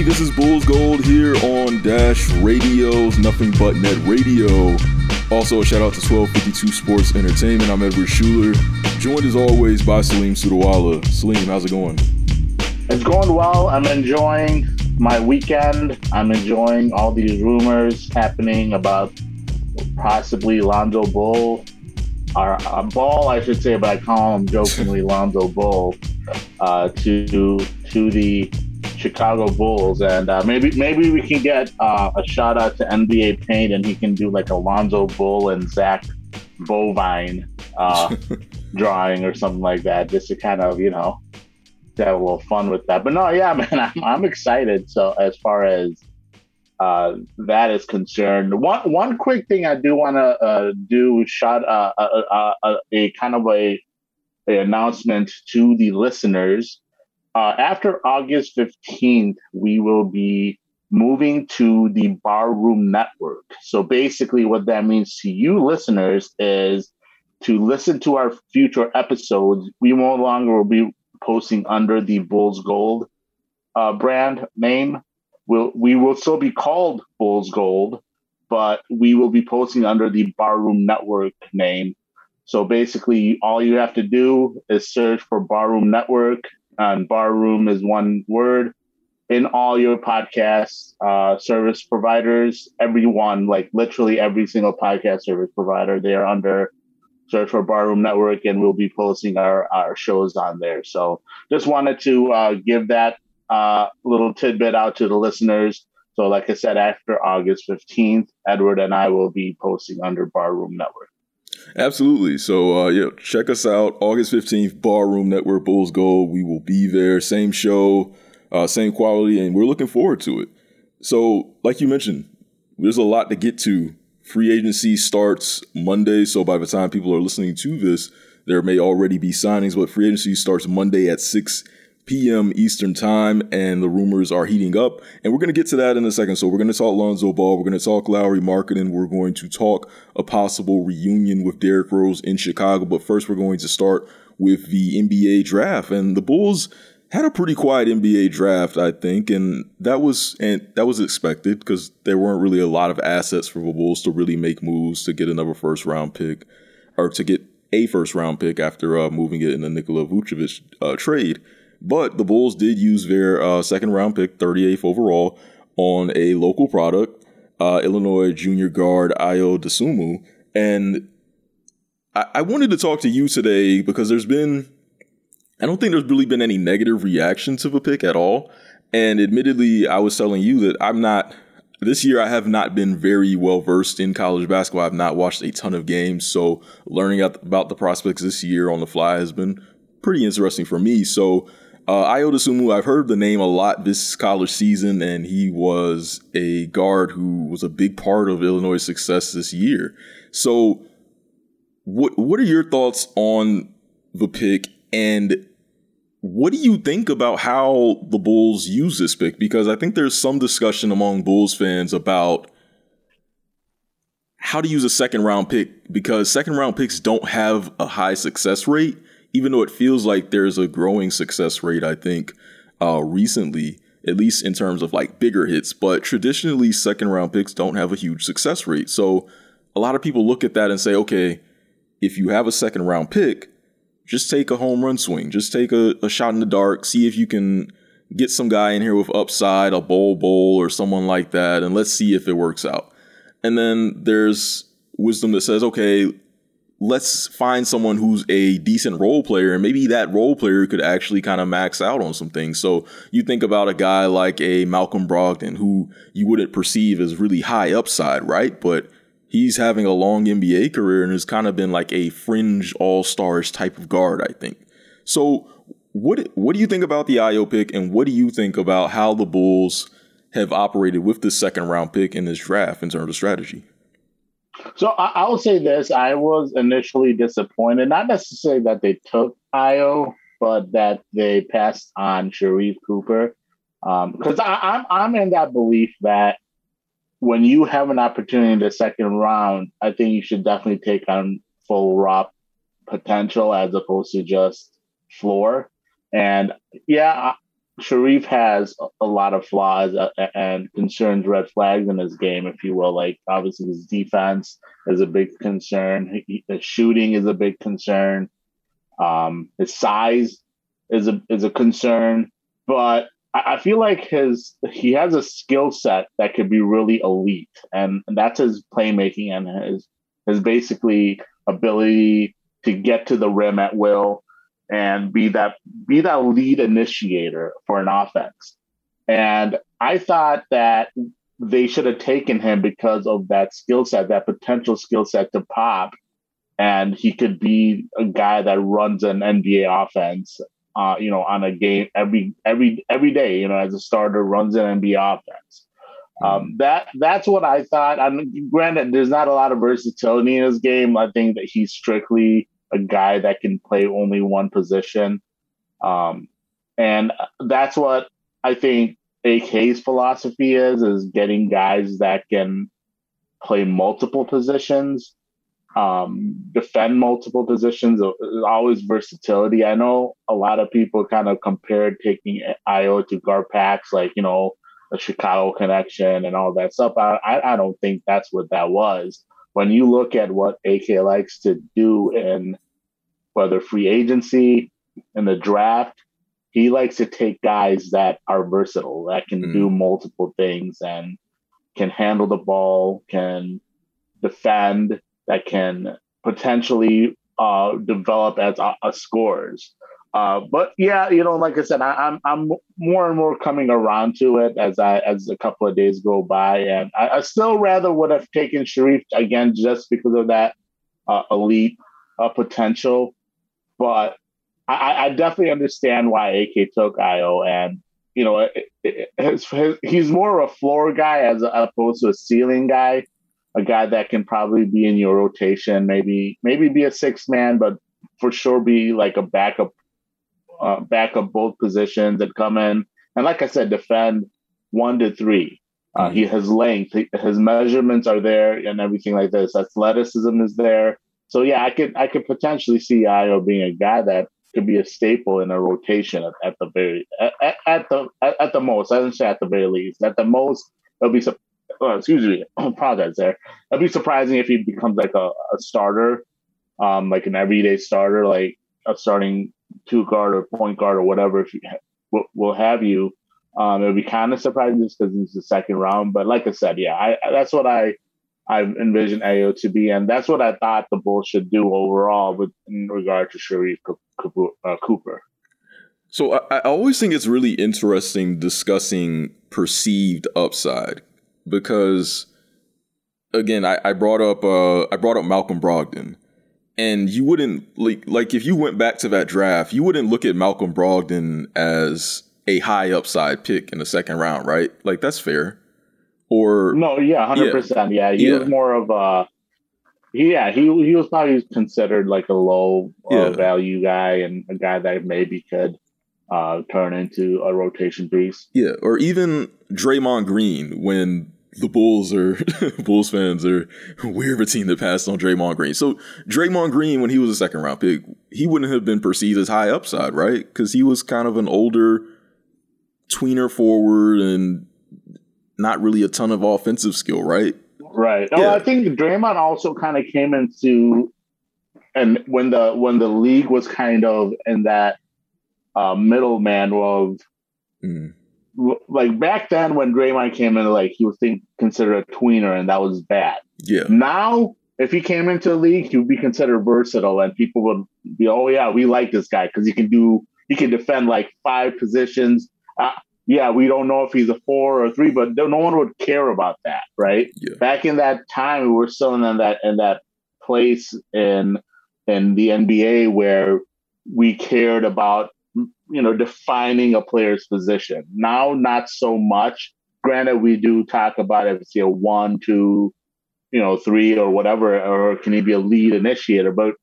everybody. This is Bulls Gold here on Dash Radio's Nothing But Net Radio. Also, a shout out to 1252 Sports Entertainment. I'm Edward Schuler, joined as always by Salim Sudawala. Salim, how's it going? It's going well. I'm enjoying my weekend. I'm enjoying all these rumors happening about possibly Lonzo Ball, or uh, Ball, I should say, but I call him jokingly Lonzo Ball, uh, to to the Chicago Bulls, and uh, maybe maybe we can get uh, a shout out to NBA Paint, and he can do like a Lonzo Bull and Zach Bovine uh, drawing or something like that, just to kind of you know have a little fun with that. But no, yeah, man, I'm, I'm excited. So as far as uh, that is concerned, one one quick thing I do want to uh, do shot a, uh, uh, uh, a, kind of a, a announcement to the listeners. After August 15th, we will be moving to the Barroom Network. So basically, what that means to you listeners is to listen to our future episodes. We no longer will be posting under the Bulls Gold uh, brand name. We'll, we will still be called Bulls Gold, but we will be posting under the Barroom Network name. So basically, all you have to do is search for Barroom Network, and Barroom is one word in all your podcast uh, service providers. Everyone, like literally every single podcast service provider, they are under search for Barroom Network, and we'll be posting our, our shows on there. So just wanted to uh, give that uh, little tidbit out to the listeners. So, like I said, after August 15th, Edward and I will be posting under Barroom Network. Absolutely. So, uh, yeah, check us out August 15th, Barroom Network Bulls Gold. We will be there. Same show, uh, same quality, and we're looking forward to it. So, like you mentioned, there's a lot to get to Free agency starts Monday, so by the time people are listening to this, there may already be signings, but free agency starts Monday at 6 p.m. Eastern Time, and the rumors are heating up. And we're going to get to that in a second. So, we're going to talk Lonzo Ball, we're going to talk Lowry marketing, we're going to talk a possible reunion with Derrick Rose in Chicago. But first, we're going to start with the NBA draft. And the Bulls had a pretty quiet NBA draft, I think, and that was and that was expected because there weren't really a lot of assets for the Bulls to really make moves to get another first round pick or to get a first round pick after uh, moving it in the Nikola Vucevic uh, trade. But the Bulls did use their uh, second round pick, 38th overall, on a local product, uh, Illinois junior guard Ayo Dosunmu, and I-, I wanted to talk to you today because there's been I don't think there's really been any negative reaction to the pick at all. And admittedly, I was telling you that I'm not this year I have not been very well versed in college basketball. I've not watched a ton of games, so learning about the prospects this year on the fly has been pretty interesting for me. So uh, Ayo Dosunmu, I've heard the name a lot this college season, and he was a guard who was a big part of Illinois' success this year. So, what what are your thoughts on the pick, and what do you think about how the Bulls use this pick? Because I think there's some discussion among Bulls fans about how to use a second round pick because second round picks don't have a high success rate, even though it feels like there's a growing success rate, I think, uh, recently, at least in terms of like bigger hits. But traditionally, second round picks don't have a huge success rate. So a lot of people look at that and say, okay, if you have a second round pick, just take a home run swing. Just take a, a shot in the dark. See if you can get some guy in here with upside, a Bol Bol or someone like that, and let's see if it works out. And then there's wisdom that says, okay, let's find someone who's a decent role player, and maybe that role player could actually kind of max out on some things. So you think about a guy like a Malcolm Brogdon, who you wouldn't perceive as really high upside, right? But he's having a long NBA career and has kind of been like a fringe all stars type of guard, I think. So, what what do you think about the Ayo pick, and what do you think about how the Bulls have operated with this second round pick in this draft in terms of strategy? So I, will say this: I was initially disappointed, not necessarily that they took Ayo, but that they passed on Sharife Cooper, because um, I'm I'm in that belief that when you have an opportunity in the second round, I think you should definitely take on full raw potential as opposed to just floor. And yeah, Sharife has a lot of flaws uh, and concerns, red flags in his game, if you will. Like obviously his defense is a big concern. His shooting is a big concern. Um, his size is a is a concern, but I, I feel like his he has a skill set that could be really elite, and that's his playmaking and his his basically ability to get to the rim at will and be that be that lead initiator for an offense. And I thought that they should have taken him because of that skill set, that potential skill set to pop, and he could be a guy that runs an NBA offense. Uh, you know, on a game every every every day. You know, as a starter, runs an NBA offense. Um, that that's what I thought. I'm granted, there's not a lot of versatility in his game. I think that he's strictly a guy that can play only one position. Um, and that's what I think AK's philosophy is, is getting guys that can play multiple positions, um, defend multiple positions, always versatility. I know a lot of people kind of compared taking Ayo to Garpax, like, you know, the Chicago connection and all that stuff. I, I don't think that's what that was when you look at what AK likes to do in whether free agency in the draft, he likes to take guys that are versatile, that can mm. do multiple things and can handle the ball, can defend, that can potentially uh, develop as a, a scorers. Uh, but yeah, you know, like I said, I, am I'm, I'm more and more coming around to it as I as a couple of days go by, and I, I still rather would have taken Sharife again just because of that uh, elite uh, potential. But I, I, definitely understand why AK took Ayo, and you know, it, it, his, his, he's more of a floor guy as opposed to a ceiling guy, a guy that can probably be in your rotation, maybe maybe be a six man, but for sure be like a backup uh, back up both positions and come in and, like I said, defend one to three. Uh, mm-hmm. He has length, his measurements are there, and everything like this. Athleticism is there. So yeah, I could I could potentially see Ayo being a guy that could be a staple in a rotation at, at the very at, at the at, at, the most. I didn't say at the very least. At the most, it'll be. Oh, excuse me, apologize there. It'll be surprising if he becomes like a, a starter, um, like an everyday starter, like a starting two guard or point guard or whatever if you will, will have you. Um, it would be kind of surprising just because it's the second round. But like I said, yeah, I, that's what I I envision Ayo to be, and that's what I thought the Bulls should do overall with in regard to Sharife uh, Cooper. So I, I always think it's really interesting discussing perceived upside because again, I, I brought up uh, I brought up Malcolm Brogdon and you wouldn't like like if you went back to that draft, you wouldn't look at Malcolm Brogdon as a high upside pick in the second round, right? Like that's fair. Or no, yeah, hundred yeah. percent. Yeah, he yeah. was more of a yeah, he he was probably considered like a low uh, yeah. value guy and a guy that maybe could uh, turn into a rotation piece. Yeah, or even Draymond Green when the Bulls are Bulls fans are we're a team that passed on Draymond Green. So Draymond Green, when he was a second round pick, he wouldn't have been perceived as high upside, right? Because he was kind of an older tweener forward and not really a ton of offensive skill, right? Right. Yeah. Oh, I think Draymond also kind of came into and when the when the league was kind of in that uh, middleman of mm like back then when Draymond came in, like he was think, considered a tweener, and that was bad. Yeah. Now, if he came into the league, he would be considered versatile, and people would be, oh yeah, we like this guy because he can do, he can defend like five positions. Uh, yeah, we don't know if he's a four or three, but no one would care about that, right? Yeah. Back in that time, we were still in that in that place in in the NBA where we cared about you know, defining a player's position. Now, not so much. Granted, we do talk about if it's a one, two, you know, three or whatever, or can he be a lead initiator? But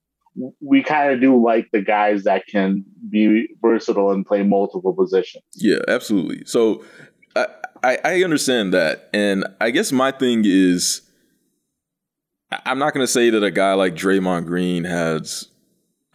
we kind of do like the guys that can be versatile and play multiple positions. Yeah, absolutely. So I, I, I understand that. And I guess my thing is I'm not going to say that a guy like Draymond Green has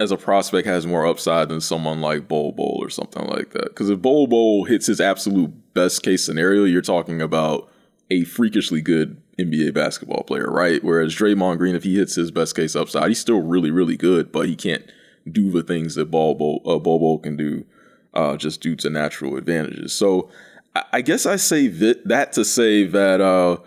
as a prospect has more upside than someone like Bol Bol or something like that. Because if Bol Bol hits his absolute best case scenario, you're talking about a freakishly good NBA basketball player, right? Whereas Draymond Green, if he hits his best case upside, he's still really, really good, but he can't do the things that Bol Bol, uh, Bol, Bol can do uh, just due to natural advantages. So I, I guess I say that, that to say that uh,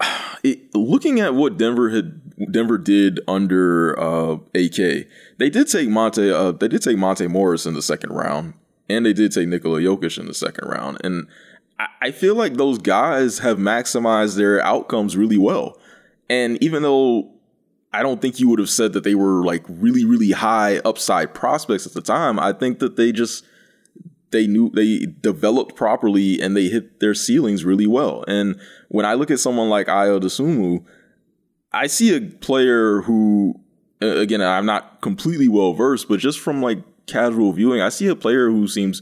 it, looking at what Denver had Denver did under uh, AK, they did take Monte. Uh, they did take Monte Morris in the second round, and they did take Nikola Jokic in the second round. And I, I feel like those guys have maximized their outcomes really well. And even though I don't think you would have said that they were like really, really high upside prospects at the time, I think that they just they knew they developed properly and they hit their ceilings really well. And when I look at someone like Ayo Dosunmu, I see a player who, again, I'm not completely well versed, but just from like casual viewing, I see a player who seems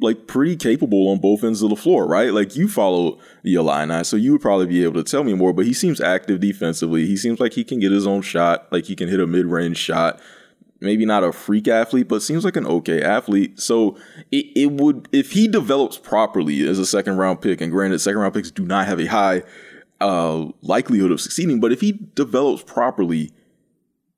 like pretty capable on both ends of the floor, right? Like you follow the Illini, so you would probably be able to tell me more. But he seems active defensively. He seems like he can get his own shot, like he can hit a mid range shot. Maybe not a freak athlete, but seems like an okay athlete. So it, it would if he develops properly as a second round pick, and granted, second round picks do not have a high uh, likelihood of succeeding. But if he develops properly,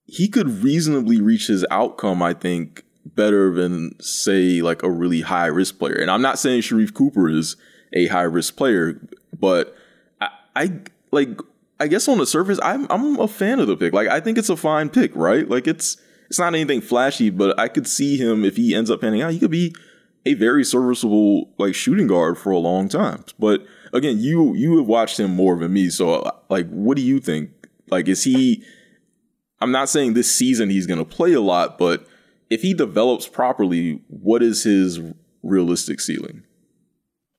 he could reasonably reach his outcome, I think, better than, say, like a really high risk player. And I'm not saying Sharife Cooper is a high risk player, but I, I like, I guess on the surface, I'm I'm a fan of the pick. Like, I think it's a fine pick, right? Like, it's it's not anything flashy, but I could see him if he ends up panning out, he could be a very serviceable like shooting guard for a long time. But again, you you have watched him more than me, so like, what do you think? Like, is he? I'm not saying this season he's going to play a lot, but if he develops properly, what is his realistic ceiling?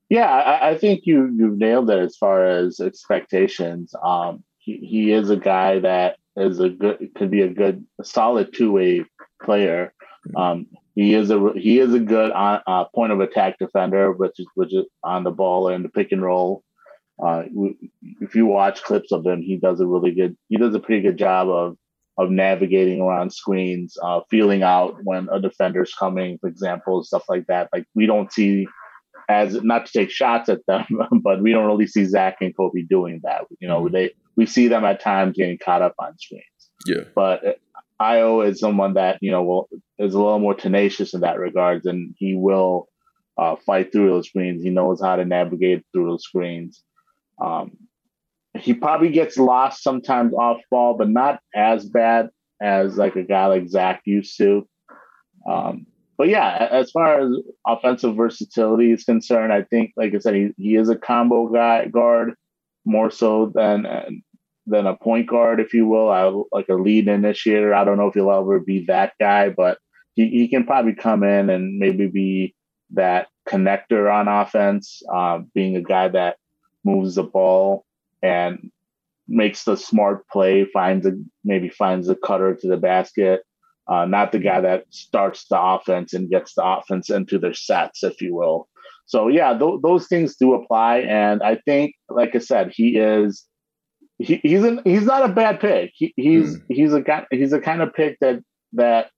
Yeah, I, I think you you've nailed it as far as expectations. Um, he, he is a guy that is a good could be a good a solid two way player. Um, he is a he is a good on, uh, point of attack defender, which is which is on the ball and the pick and roll. Uh, if you watch clips of him, he does a really good. He does a pretty good job of of navigating around screens, uh, feeling out when a defender's coming, for example, stuff like that. Like we don't see as not to take shots at them, but we don't really see Zach and Coby doing that. You know, mm-hmm. they we see them at times getting caught up on screens. Yeah. But Ayo is someone that you know will is a little more tenacious in that regards, and he will uh, fight through those screens. He knows how to navigate through those screens. Um, he probably gets lost sometimes off ball, but not as bad as like a guy like Zach used to. Um, but yeah, as far as offensive versatility is concerned, I think, like I said, he, he is a combo guy guard more so than than a point guard, if you will, I, like a lead initiator. I don't know if he'll ever be that guy, but he, he can probably come in and maybe be that connector on offense, uh, being a guy that moves the ball and makes the smart play, finds a maybe finds a cutter to the basket. Uh, not the guy that starts the offense and gets the offense into their sets, if you will. So yeah, th- those things do apply, and I think, like I said, he is he, he's an, he's not a bad pick. He, he's mm. he's a guy he's a kind of pick that that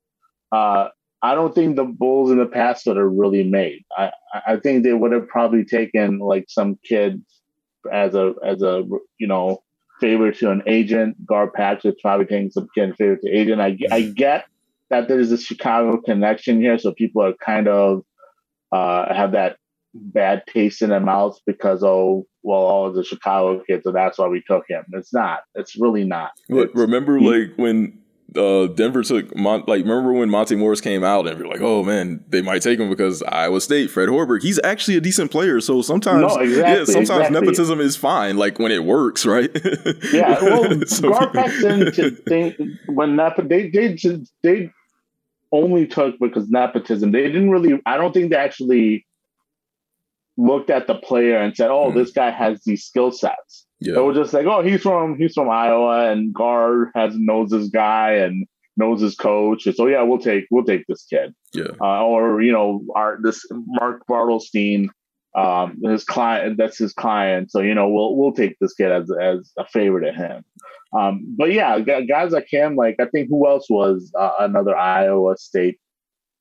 uh, I don't think the Bulls in the past would have really made. I I think they would have probably taken like some kid as a as a you know favor to an agent. Gar Patrick probably taking some kid favor to agent. I I get that there's a Chicago connection here, so people are kind of uh, have that bad taste in their mouths because oh well all of the Chicago kids so that's why we took him. It's not. It's really not. Look, remember he, like when uh, Denver took Mon- like remember when Monte Morris came out and you're like, oh man, they might take him because Iowa State, Fred Hoiberg, he's actually a decent player. So sometimes, no, exactly, yeah, sometimes exactly. nepotism is fine, like when it works, right? yeah, well, so Garpax didn't think when Nep- they they just, they only took because nepotism. They didn't really. I don't think they actually looked at the player and said, "Oh, mm. this guy has these skill sets." Yeah. It was just like, "Oh, he's from he's from Iowa, and Gar has knows this guy and knows his coach." And so yeah, we'll take we'll take this kid. Yeah. Uh, or you know, our this Mark Bartelstein um, his client. That's his client. So you know, we'll we'll take this kid as as a favor to him. Um, but yeah, guys like him, like I think who else was uh, another Iowa State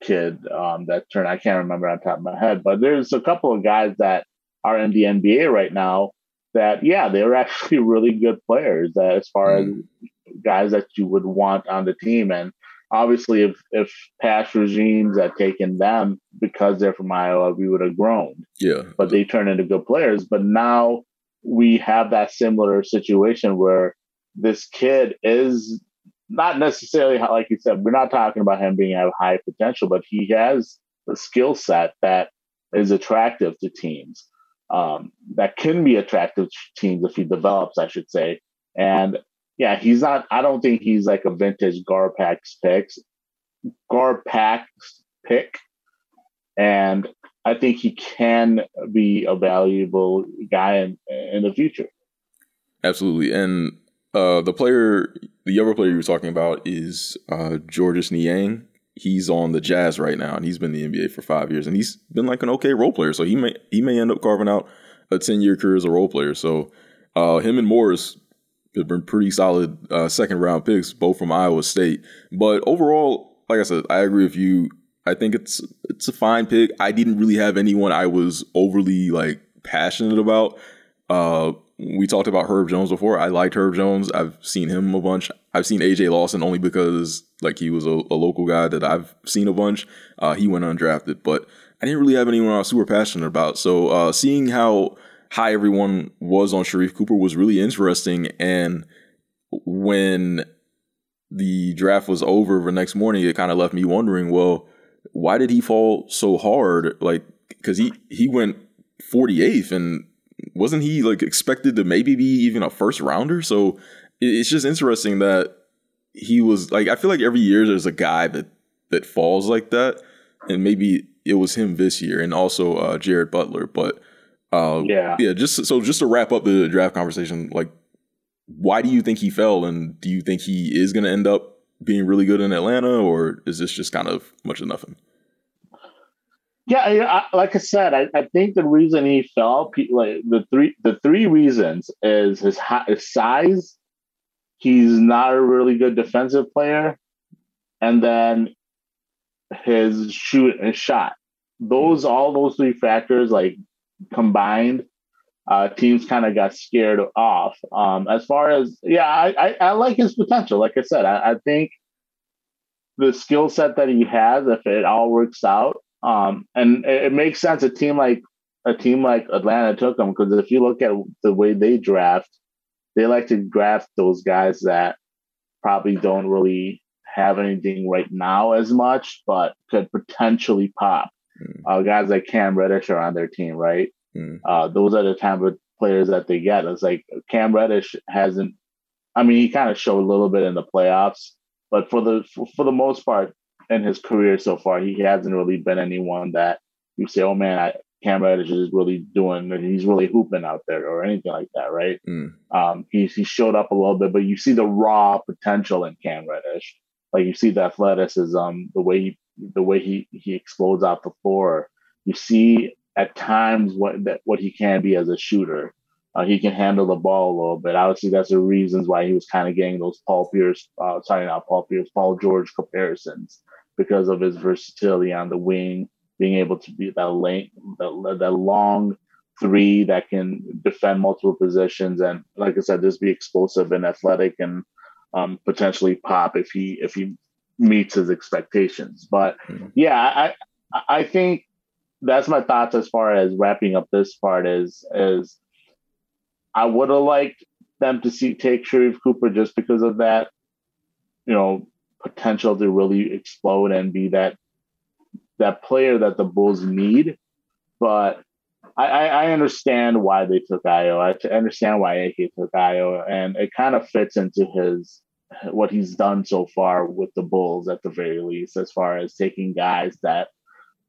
kid um, that turned. I can't remember on top of my head, but there's a couple of guys that are in the NBA right now that yeah, they're actually really good players. That as far mm. as guys that you would want on the team, and obviously if if past regimes had taken them because they're from Iowa, we would have grown. Yeah, but they turn into good players. But now we have that similar situation where this kid is not necessarily like you said. We're not talking about him being have high potential, but he has a skill set that is attractive to teams um, that can be attractive to teams if he develops, I should say. And yeah, he's not. I don't think he's like a vintage Garpax picks, Garpax pick, and I think he can be a valuable guy in in the future. Absolutely, and uh, the player, the other player you were talking about is uh, Georges Niang he's on the Jazz right now, and he's been in the NBA for five years, and he's been like an okay role player. So he may he may end up carving out a ten year career as a role player. So uh, him and Morris have been pretty solid uh, second round picks, both from Iowa State. But overall, like I said, I agree with you. I think it's it's a fine pick. I didn't really have anyone I was overly like passionate about. Uh, we talked about Herb Jones before. I liked Herb Jones. I've seen him a bunch. I've seen AJ Lawson only because like he was a, a local guy that I've seen a bunch. Uh, he went undrafted, but I didn't really have anyone I was super passionate about. So uh, seeing how high everyone was on Sharife Cooper was really interesting. And when the draft was over the next morning, it kind of left me wondering, well, why did he fall so hard? Like, because he he went 48th, and wasn't he like expected to maybe be even a first rounder? So it's just interesting that he was like I feel like every year there's a guy that that falls like that, and maybe it was him this year, and also uh, Jared Butler. But uh, yeah, yeah. Just so just to wrap up the draft conversation, like why do you think he fell, and do you think he is going to end up being really good in Atlanta, or is this just kind of much of nothing? Yeah, I, like I said, I, I, think the reason he fell, like the three, the three reasons is his, his size, he's not a really good defensive player, and then his shoot and shot. Those all those three factors like combined, uh, teams kind of got scared off. Um, as far as yeah, I, I, I like his potential. Like I said, I, I think the skill set that he has, if it all works out, um, and it, it makes sense. A team like a team like Atlanta took him because if you look at the way they draft, they like to draft those guys that probably don't really have anything right now as much, but could potentially pop. Mm. Uh, guys like Cam Reddish are on their team, right? Mm. Uh, those are the type of players that they get. It's like Cam Reddish hasn't. I mean, he kind of showed a little bit in the playoffs, but for the for, for the most part in his career so far, he hasn't really been anyone that you say, "Oh man, I, Cam Reddish is really doing, he's really hooping out there or anything like that, right? Mm. Um, he, he showed up a little bit, but you see the raw potential in Cam Reddish. Like you see the athleticism, the way he, the way he, he explodes out the floor. You see at times what that what he can be as a shooter. Uh, he can handle the ball a little bit. Obviously, that's the reasons why he was kind of getting those Paul Pierce, uh, sorry, not Paul Pierce, Paul George comparisons because of his versatility on the wing being able to be that lane, that, that long three that can defend multiple positions, and like I said, just be explosive and athletic and um, potentially pop if he if he meets his expectations. But mm-hmm. yeah, I I think that's my thoughts as far as wrapping up this part is is I would have liked them to see take Sharife Cooper just because of that, you know, potential to really explode and be that that player that the Bulls need. But I, I understand why they took Ayo. I understand why AK took Ayo, and it kind of fits into his what he's done so far with the Bulls at the very least, as far as taking guys that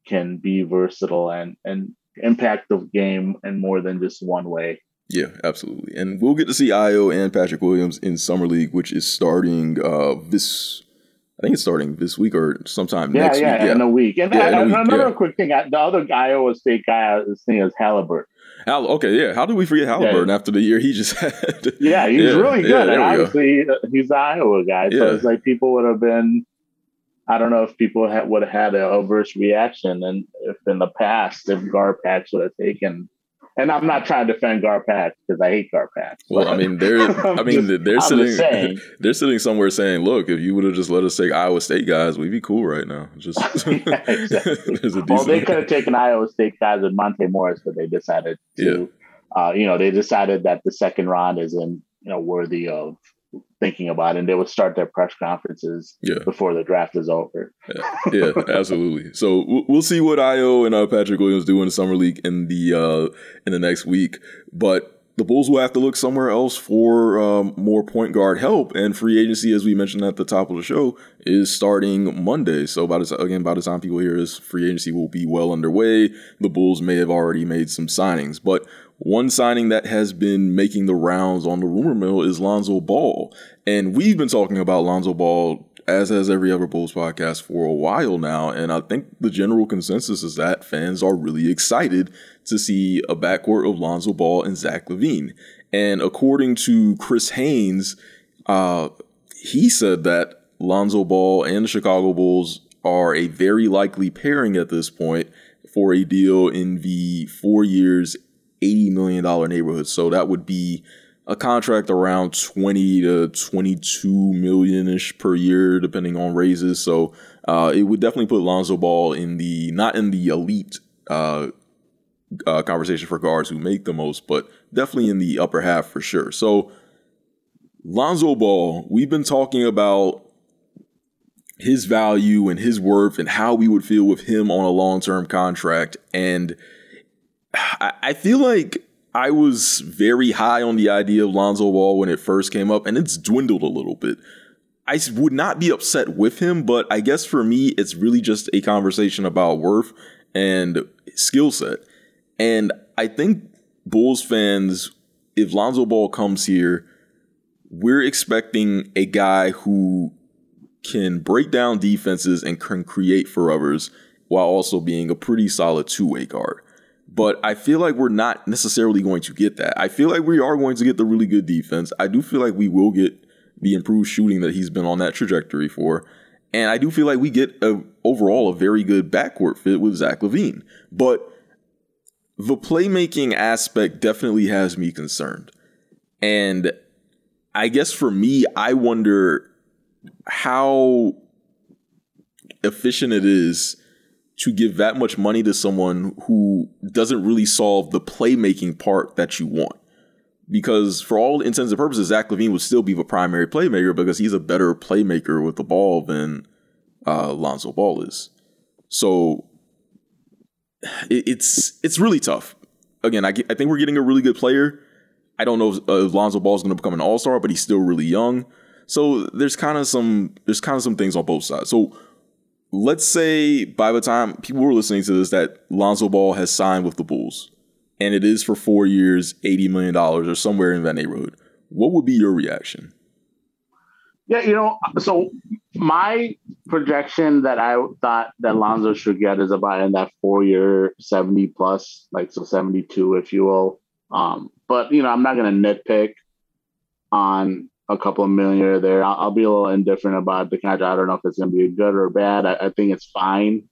can be versatile and and impact the game in more than just one way. Yeah, absolutely. And we'll get to see Ayo and Patrick Williams in Summer League, which is starting uh, this I think it's starting this week or sometime yeah, next yeah, week. Yeah, in a week. And, Yeah, in a week, another yeah. quick thing, the other Iowa State guy, his name is Halliburton. Hal, okay, yeah. How did we forget Halliburton after the year he just had? Yeah, he was Yeah, really good. and we go. obviously, uh, he's the Iowa guy. So Yeah. it's like people would have been, I don't know if people had, would have had an adverse reaction. And if in the past, if Garpax would have taken, and I'm not trying to defend Garpax because I hate Garpax. Well, I mean, they're I mean, just- they're sitting they're sitting somewhere saying, "Look, if you would have just let us take Iowa State guys, we'd be cool right now." Just Yeah, exactly. Well, they could have taken Iowa State guys with Monte Morris, but they decided to, uh, you know, they decided that the second round isn't, you know, worthy of thinking about, it, and they would start their press conferences Yeah. before the draft is over. yeah, absolutely. So we'll- we'll see what Ayo and uh, Patrick Williams do in the summer league in the uh, in the next week. But the Bulls will have to look somewhere else for um, more point guard help. And free agency, as we mentioned at the top of the show, is starting Monday. So by the again, by the time people hear this, free agency will be well underway. The Bulls may have already made some signings, but one signing that has been making the rounds on the rumor mill is Lonzo Ball. And we've been talking about Lonzo Ball, as has every other Bulls podcast, for a while now. And I think the general consensus is that fans are really excited to see a backcourt of Lonzo Ball and Zach LaVine. And according to Chris Haynes, uh, he said that Lonzo Ball and the Chicago Bulls are a very likely pairing at this point for a deal in the four years, $80 million neighborhood. So that would be a contract around 20 to 22 million ish per year, depending on raises. So uh, it would definitely put Lonzo Ball in the, not in the elite uh, uh, conversation for guards who make the most, but definitely in the upper half for sure. So Lonzo Ball, we've been talking about his value and his worth and how we would feel with him on a long term contract. And I, feel like I was very high on the idea of Lonzo Ball when it first came up, and it's dwindled a little bit. I would not be upset with him, but I guess for me, it's really just a conversation about worth and skill set. And I think Bulls fans, if Lonzo Ball comes here, we're expecting a guy who can break down defenses and can create for others while also being a pretty solid two way guard. But I feel like we're not necessarily going to get that. I feel like we are going to get the really good defense. I do feel like we will get the improved shooting that he's been on that trajectory for. And I do feel like we get a, overall a very good backcourt fit with Zach LaVine. But the playmaking aspect definitely has me concerned. And I guess for me, I wonder how efficient it is to give that much money to someone who doesn't really solve the playmaking part that you want. Because for all intents and purposes, Zach LaVine would still be the primary playmaker because he's a better playmaker with the ball than uh, Lonzo Ball is. So it, it's it's really tough. Again, I, I think we're getting a really good player. I don't know if, uh, if Lonzo Ball is going to become an All Star, but he's still really young. So there's kind of some there's kind of some things on both sides. So let's say by the time people were listening to this that Lonzo Ball has signed with the Bulls and it is for four years, $80 million or somewhere in that neighborhood. What would be your reaction? Yeah, you know, so my projection that I thought that Lonzo should get is about in that four year, 70 plus, like so 72, if you will. Um, but, you know, I'm not going to nitpick on a couple of million there. I'll, I'll be a little indifferent about the contract. I don't know if it's going to be good or bad. I, I think it's fine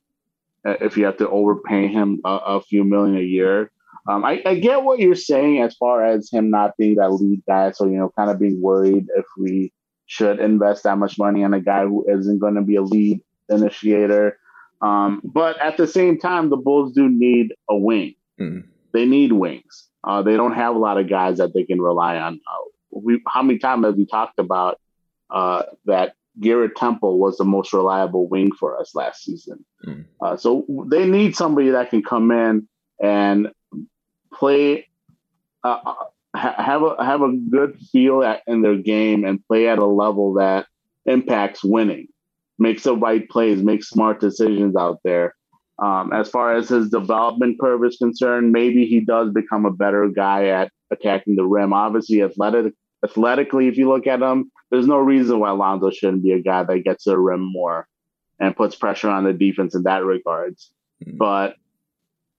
uh, if you have to overpay him a, a few million a year. Um, I, I get what you're saying as far as him not being that lead guy. So, you know, kind of being worried if we should invest that much money on a guy who isn't going to be a lead initiator. Um, but at the same time, the Bulls do need a wing. Mhm. They need wings. Uh, they don't have a lot of guys that they can rely on. Uh, we, how many times have we talked about uh, that Garrett Temple was the most reliable wing for us last season? Mhm. Uh, so they need somebody that can come in and play uh, ha- have a have a good feel at, in their game and play at a level that impacts winning, makes the right plays, makes smart decisions out there. Um, as far as his development curve is concerned, maybe he does become a better guy at attacking the rim. Obviously, athletic athletically, if you look at him, there's no reason why Lonzo shouldn't be a guy that gets to the rim more and puts pressure on the defense in that regards. Mm-hmm. But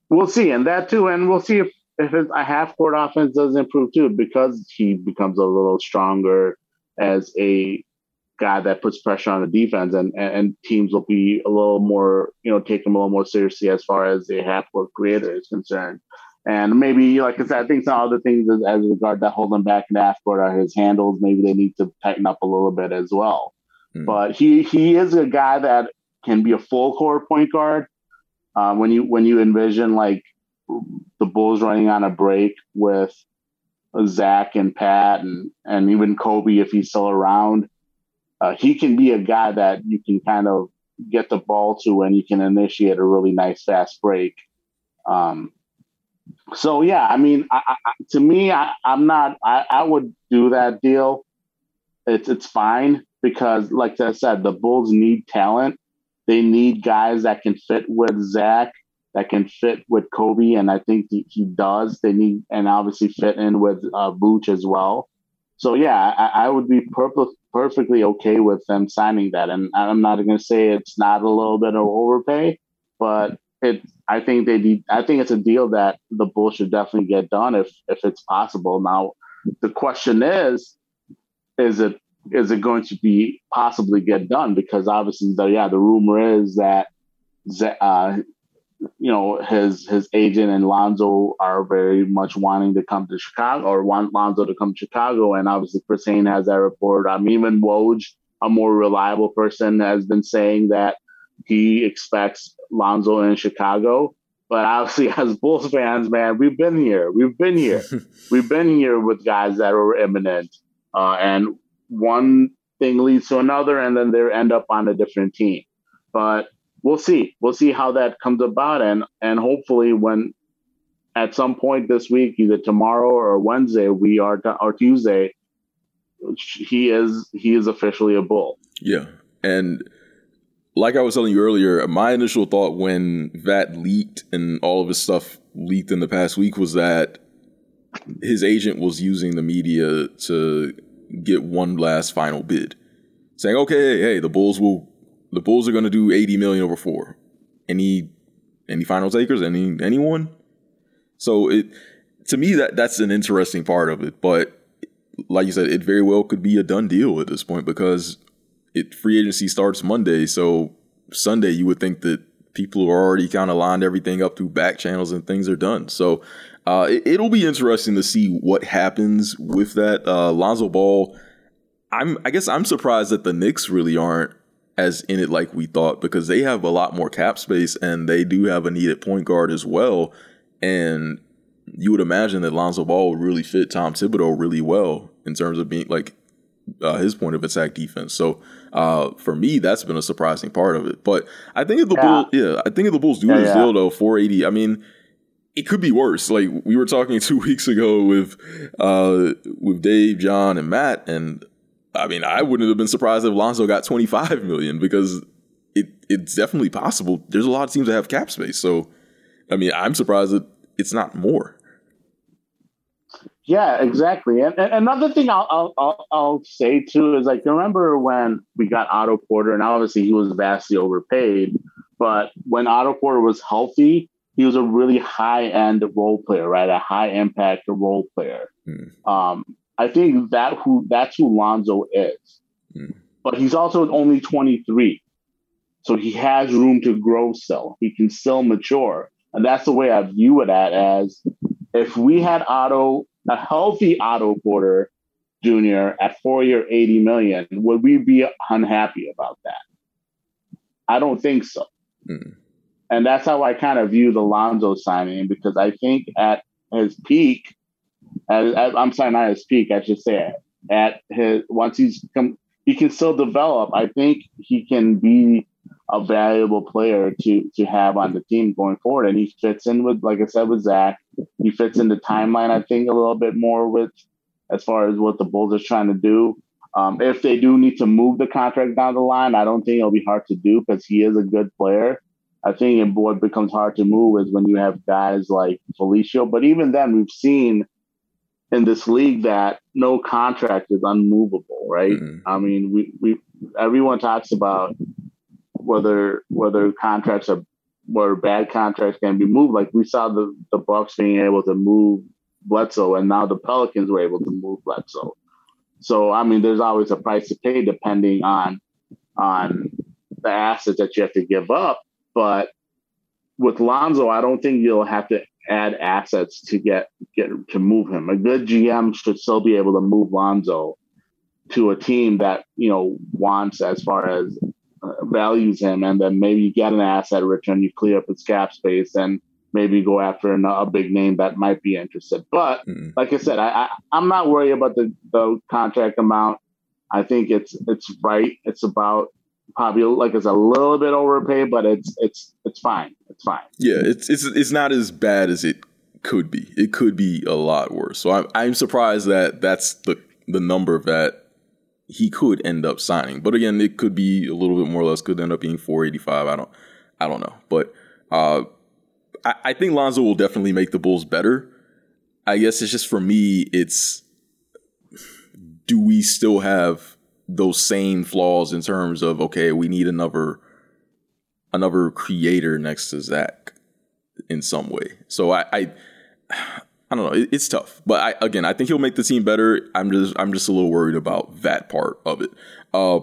we'll see, and that too, and we'll see if if a half court offense does improve too, because he becomes a little stronger as a guy that puts pressure on the defense, and, and teams will be a little more, you know, take him a little more seriously as far as a half court creator is concerned. And maybe, like I said, I think some other things as, as regard that hold him back in court are his handles. Maybe they need to tighten up a little bit as well. Mm. But he he is a guy that can be a full court point guard. Uh, when you when you envision like the Bulls running on a break with Zach and Pat and and even Coby if he's still around, uh, he can be a guy that you can kind of get the ball to and you can initiate a really nice fast break. Um, so yeah, I mean, I, I, to me, I, am not. I, I would do that deal. It's it's fine because, like I said, the Bulls need talent. They need guys that can fit with Zach, that can fit with Coby, and I think he, he does. They need and obviously fit in with uh, Vooch as well. So yeah, I, I would be per- perfectly okay with them signing that. And I'm not going to say it's not a little bit of overpay, but it I think they de- I think it's a deal that the Bulls should definitely get done if if it's possible. Now the question is, is it is it going to be possibly get done? Because obviously, the yeah, the rumor is that uh, you know his his agent and Lonzo are very much wanting to come to Chicago or want Lonzo to come to Chicago, and obviously Chris Haynes has that report. I mean, even Woj, a more reliable person, has been saying that he expects Lonzo in Chicago. But obviously, as Bulls fans, man, we've been here. We've been here. we've been here with guys that are imminent. Uh, and one thing leads to another, and then they end up on a different team. But we'll see. We'll see how that comes about. And, and hopefully, when at some point this week, either tomorrow or Wednesday, we are, to, or Tuesday, he is he is officially a bull. Yeah. And like I was telling you earlier, my initial thought when that leaked and all of his stuff leaked in the past week was that his agent was using the media to get one last final bid, saying, "Okay, hey, the Bulls will, the Bulls are going to do eighty million over four. Any, any final takers? Any anyone?" So it, to me, that that's an interesting part of it. But like you said, it very well could be a done deal at this point because it free agency starts Monday, so Sunday you would think that people are already kind of lined everything up through back channels and things are done. So uh, it, will be interesting to see what happens with that. Uh, Lonzo Ball, I'm I guess I'm surprised that the Knicks really aren't as in it like we thought because they have a lot more cap space and they do have a needed point guard as well. And you would imagine that Lonzo Ball would really fit Tom Thibodeau really well in terms of being like uh, his point of attack defense. So uh, for me, that's been a surprising part of it. But I think if the yeah. Bulls, yeah, I think if the Bulls do yeah, this yeah. deal though, 480. I mean, it could be worse. Like we were talking two weeks ago with uh, with Dave, John, and Matt, and I mean, I wouldn't have been surprised if Lonzo got 25 million because it it's definitely possible. There's a lot of teams that have cap space, so I mean, I'm surprised that it's not more. Yeah, exactly. And, and another thing I'll, I'll, I'll say too is like remember when we got Otto Porter, and obviously he was vastly overpaid, but when Otto Porter was healthy, he was a really high end role player, right? A high impact role player. Mm. Um, I think that who that's who Lonzo is, mm. but he's also only twenty three, so he has room to grow still. He can still mature, and that's the way I view it at as if we had Otto a healthy Otto Porter Jr. at four year, 80 million, would we be unhappy about that? I don't think so. Mm. And that's how I kind of view the Lonzo signing because I think at his peak, as, I'm sorry, not his peak, I should say at his once he's come, he can still develop. I think he can be a valuable player to to have on the team going forward. And he fits in with, like I said, with Zach. He fits in the timeline, I think, a little bit more with as far as what the Bulls are trying to do. Um, if they do need to move the contract down the line, I don't think it'll be hard to do because he is a good player. I think what becomes hard to move is when you have guys like Felicio. But even then, we've seen in this league that no contract is unmovable, right? Mm-hmm. I mean, we, we everyone talks about whether whether contracts are where bad contracts can be moved. Like we saw the the Bucks being able to move Bledsoe, and now the Pelicans were able to move Bledsoe. So I mean, there's always a price to pay depending on on the assets that you have to give up. But with Lonzo, I don't think you'll have to add assets to get get to move him. A good GM should still be able to move Lonzo to a team that you know wants as far as values him, and then maybe you get an asset return, you clear up his cap space, and maybe go after a, a big name that might be interested. But mm-hmm. like I said, I, I am not worried about the the contract amount. I think it's it's right. It's about probably like it's a little bit overpaid, but it's it's it's fine. It's fine. Yeah, it's it's it's not as bad as it could be. It could be a lot worse. So I'm I'm surprised that that's the the number that he could end up signing. But again, it could be a little bit more or less. Could end up being 485. I don't I don't know. But uh, I, I think Lonzo will definitely make the Bulls better. I guess it's just for me. It's do we still have those same flaws in terms of okay, we need another another creator next to Zach in some way. So I I, I don't know. It, it's tough, but I again I think he'll make the team better. I'm just I'm just a little worried about that part of it. Uh,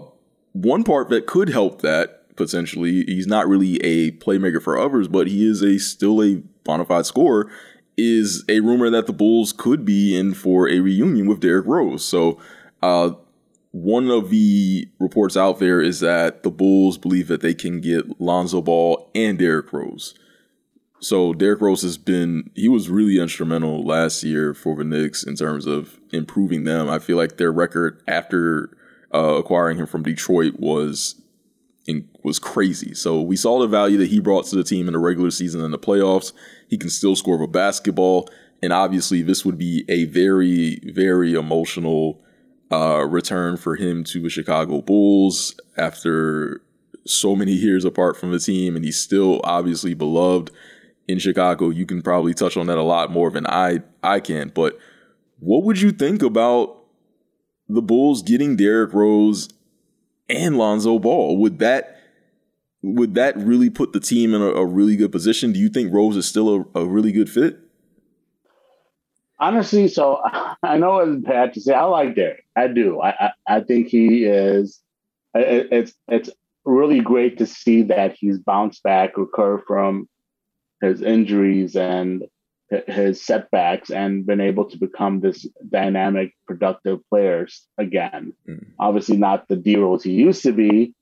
one part that could help that potentially he's not really a playmaker for others, but he is a still a bona fide scorer. Is a rumor that the Bulls could be in for a reunion with Derrick Rose. So uh, one of the reports out there is that the Bulls believe that they can get Lonzo Ball and Derrick Rose. So Derrick Rose has been he was really instrumental last year for the Knicks in terms of improving them. I feel like their record after uh, acquiring him from Detroit was in, was crazy. So we saw the value that he brought to the team in the regular season and the playoffs. He can still score a basketball, and obviously this would be a very very emotional uh, return for him to the Chicago Bulls after so many years apart from the team, and he's still obviously beloved in Chicago. You can probably touch on that a lot more than I I can. But what would you think about the Bulls getting Derrick Rose and Lonzo Ball? Would that would that really put the team in a, a really good position? Do you think Rose is still a, a really good fit? honestly, so I know it's bad to say. I like Derrick. I do. I, I, I think he is. It, it's it's really great to see that he's bounced back, recovered from his injuries and his setbacks, and been able to become this dynamic, productive player again. Mm. Obviously, not the D Rose he used to be,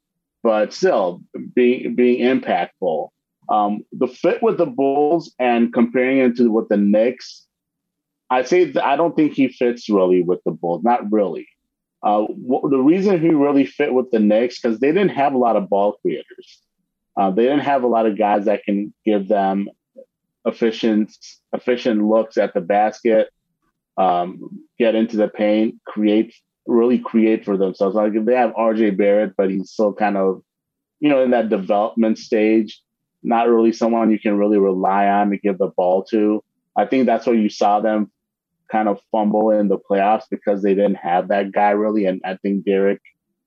but still being being impactful. Um, the fit with the Bulls and comparing it to what the Knicks I say I don't think he fits really with the Bulls. Not really. Uh, the reason he really fit with the Knicks because they didn't have a lot of ball creators. Uh, they didn't have a lot of guys that can give them efficient efficient looks at the basket, um, get into the paint, create really create for themselves. Like they have RJ Barrett, but he's still kind of, you know, in that development stage. Not really someone you can really rely on to give the ball to. I think that's where you saw them kind of fumble in the playoffs because they didn't have that guy really. And I think Derrick,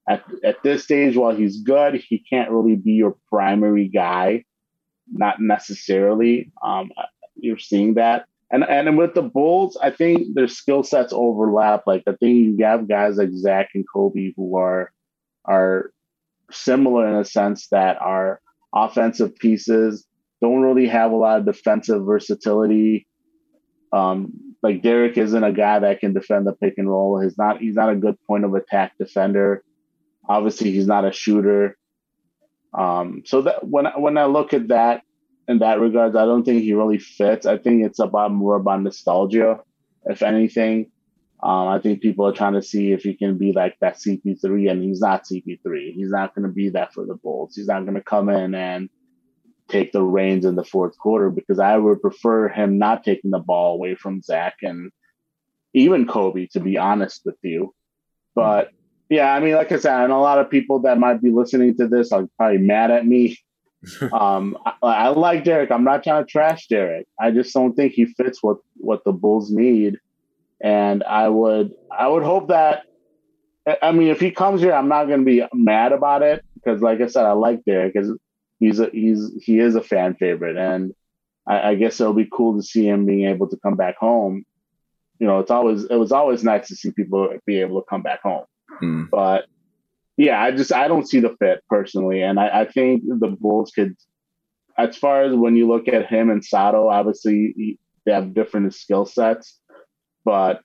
at, at this stage, while he's good, he can't really be your primary guy, not necessarily. Um, you're seeing that. And, and with the Bulls, I think their skill sets overlap. Like I think you have guys like Zach and Coby who are are similar in a sense that are offensive pieces, don't really have a lot of defensive versatility. Um, like Derrick isn't a guy that can defend the pick and roll. He's not he's not a good point of attack defender. Obviously, he's not a shooter. Um, so that when when I look at that in that regards, I don't think he really fits. I think it's about more about nostalgia, if anything. Um, I think people are trying to see if he can be like that CP3, and he's not CP3. He's not going to be that for the Bulls. He's not going to come in and take the reins in the fourth quarter because I would prefer him not taking the ball away from Zach and even Coby, to be honest with you. But yeah, I mean, like I said, and a lot of people that might be listening to this are probably mad at me. um, I, I, like Derrick. I'm not trying to trash Derrick. I just don't think he fits what what the Bulls need and I would I would hope that I mean if he comes here, I'm not going to be mad about it because, like I said, I like Derrick because he's a, he's he is a fan favorite, and I, I guess it'll be cool to see him being able to come back home. You know, it's always it was always nice to see people be able to come back home, Mm. but yeah, I just I don't see the fit personally, and I, I think the Bulls could, as far as when you look at him and Sato, obviously he, they have different skill sets, but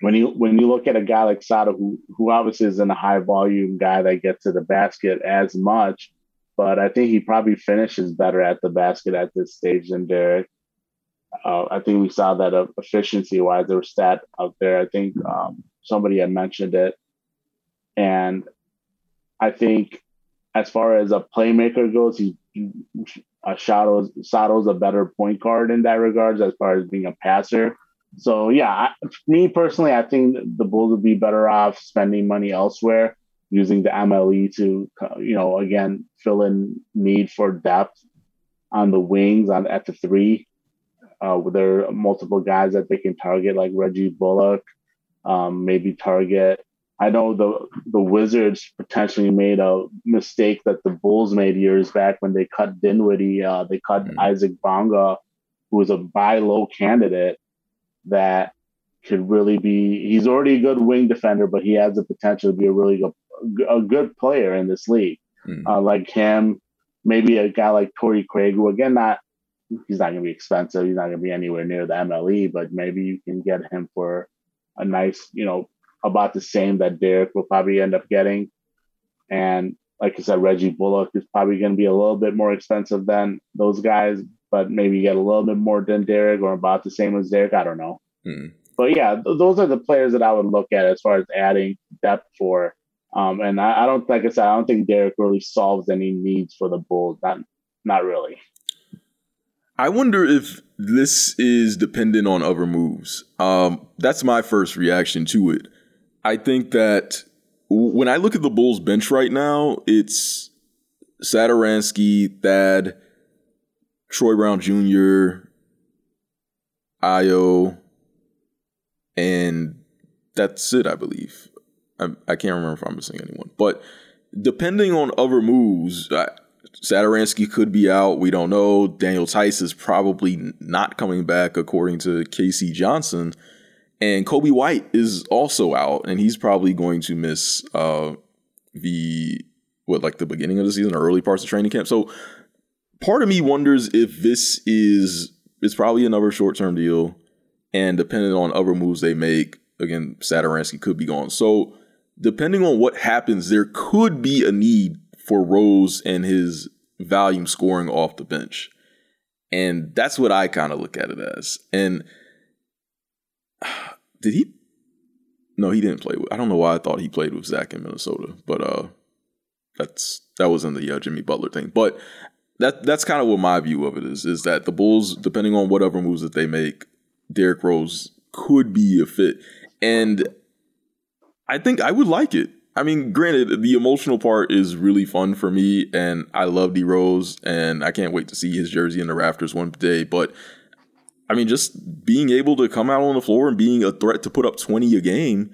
when you when you look at a guy like Sato, who who obviously isn't a high volume guy that gets to the basket as much, but I think he probably finishes better at the basket at this stage than Derrick. Uh, I think we saw that uh, efficiency wise, there was stat out there. I think um, somebody had mentioned it, and I think as far as a playmaker goes, he, he uh, Sato's Sato's a better point guard in that regards as far as being a passer. So yeah, I, me personally, I think the Bulls would be better off spending money elsewhere, using the MLE to you know again fill in need for depth on the wings on at the three. Uh, there are multiple guys that they can target, like Reggie Bullock, um, maybe target. I know the the Wizards potentially made a mistake that the Bulls made years back when they cut Dinwiddie. Uh, they cut Mhm. Isaac Bonga, who was a buy low candidate that could really be. He's already a good wing defender, but he has the potential to be a really good, a good player in this league. Mm. Uh, like him, maybe a guy like Torrey Craig, who again not he's not going to be expensive. He's not going to be anywhere near the MLE, but maybe you can get him for a nice, you know, about the same that Derrick will probably end up getting. And like I said, Reggie Bullock is probably going to be a little bit more expensive than those guys, but maybe get a little bit more than Derrick or about the same as Derrick. I don't know. Mm. But yeah, th- those are the players that I would look at as far as adding depth for. Um, and I, I don't, like I said, I don't think Derrick really solves any needs for the Bulls. Not, not really. I wonder if this is dependent on other moves. Um, that's my first reaction to it. I think that when I look at the Bulls bench right now, it's Satoransky, Thad, Troy Brown Jr., Ayo, and that's it, I believe. I, I can't remember if I'm missing anyone. But depending on other moves, I, Satoransky could be out. We don't know. Daniel Theis is probably not coming back, according to K.C. Johnson. And Coby White is also out, and he's probably going to miss uh, the what like the beginning of the season or early parts of training camp. So part of me wonders if this is it's probably another short term deal, and depending on other moves they make, again, Satoransky could be gone. So depending on what happens, there could be a need for Rose and his volume scoring off the bench. And that's what I kind of look at it as. And did he? No, he didn't play with. I don't know why I thought he played with Zach in Minnesota, but uh, that's that was in the uh, Jimmy Butler thing. But that that's kind of what my view of it is. Is that the Bulls, depending on whatever moves that they make, Derrick Rose could be a fit, and I think I would like it. I mean, granted, the emotional part is really fun for me, and I love D Rose, and I can't wait to see his jersey in the rafters one day. But I mean, just being able to come out on the floor and being a threat to put up twenty a game,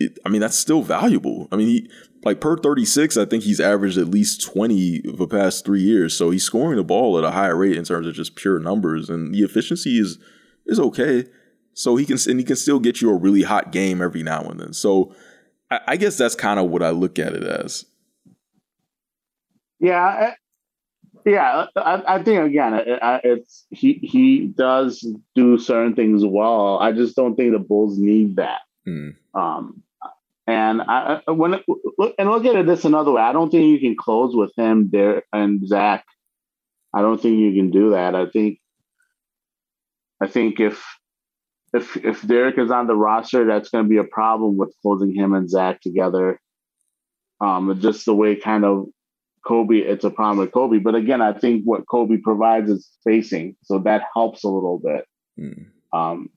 it, I mean, that's still valuable. I mean, he like per thirty six, I think he's averaged at least twenty the past three years, so he's scoring the ball at a higher rate in terms of just pure numbers, and the efficiency is is okay. So he can and he can still get you a really hot game every now and then. So I, I guess that's kind of what I look at it as. Yeah, I, yeah. I, I think again, it, it's he he does do certain things well. I just don't think the Bulls need that. Hmm. Um, and I when look and look at it this another way. I don't think you can close with him there and Zach. I don't think you can do that. I think I think if if if Derrick is on the roster, that's going to be a problem with closing him and Zach together. Um, just the way kind of Coby, it's a problem with Coby. But again, I think what Coby provides is spacing, so that helps a little bit. Hmm. Um,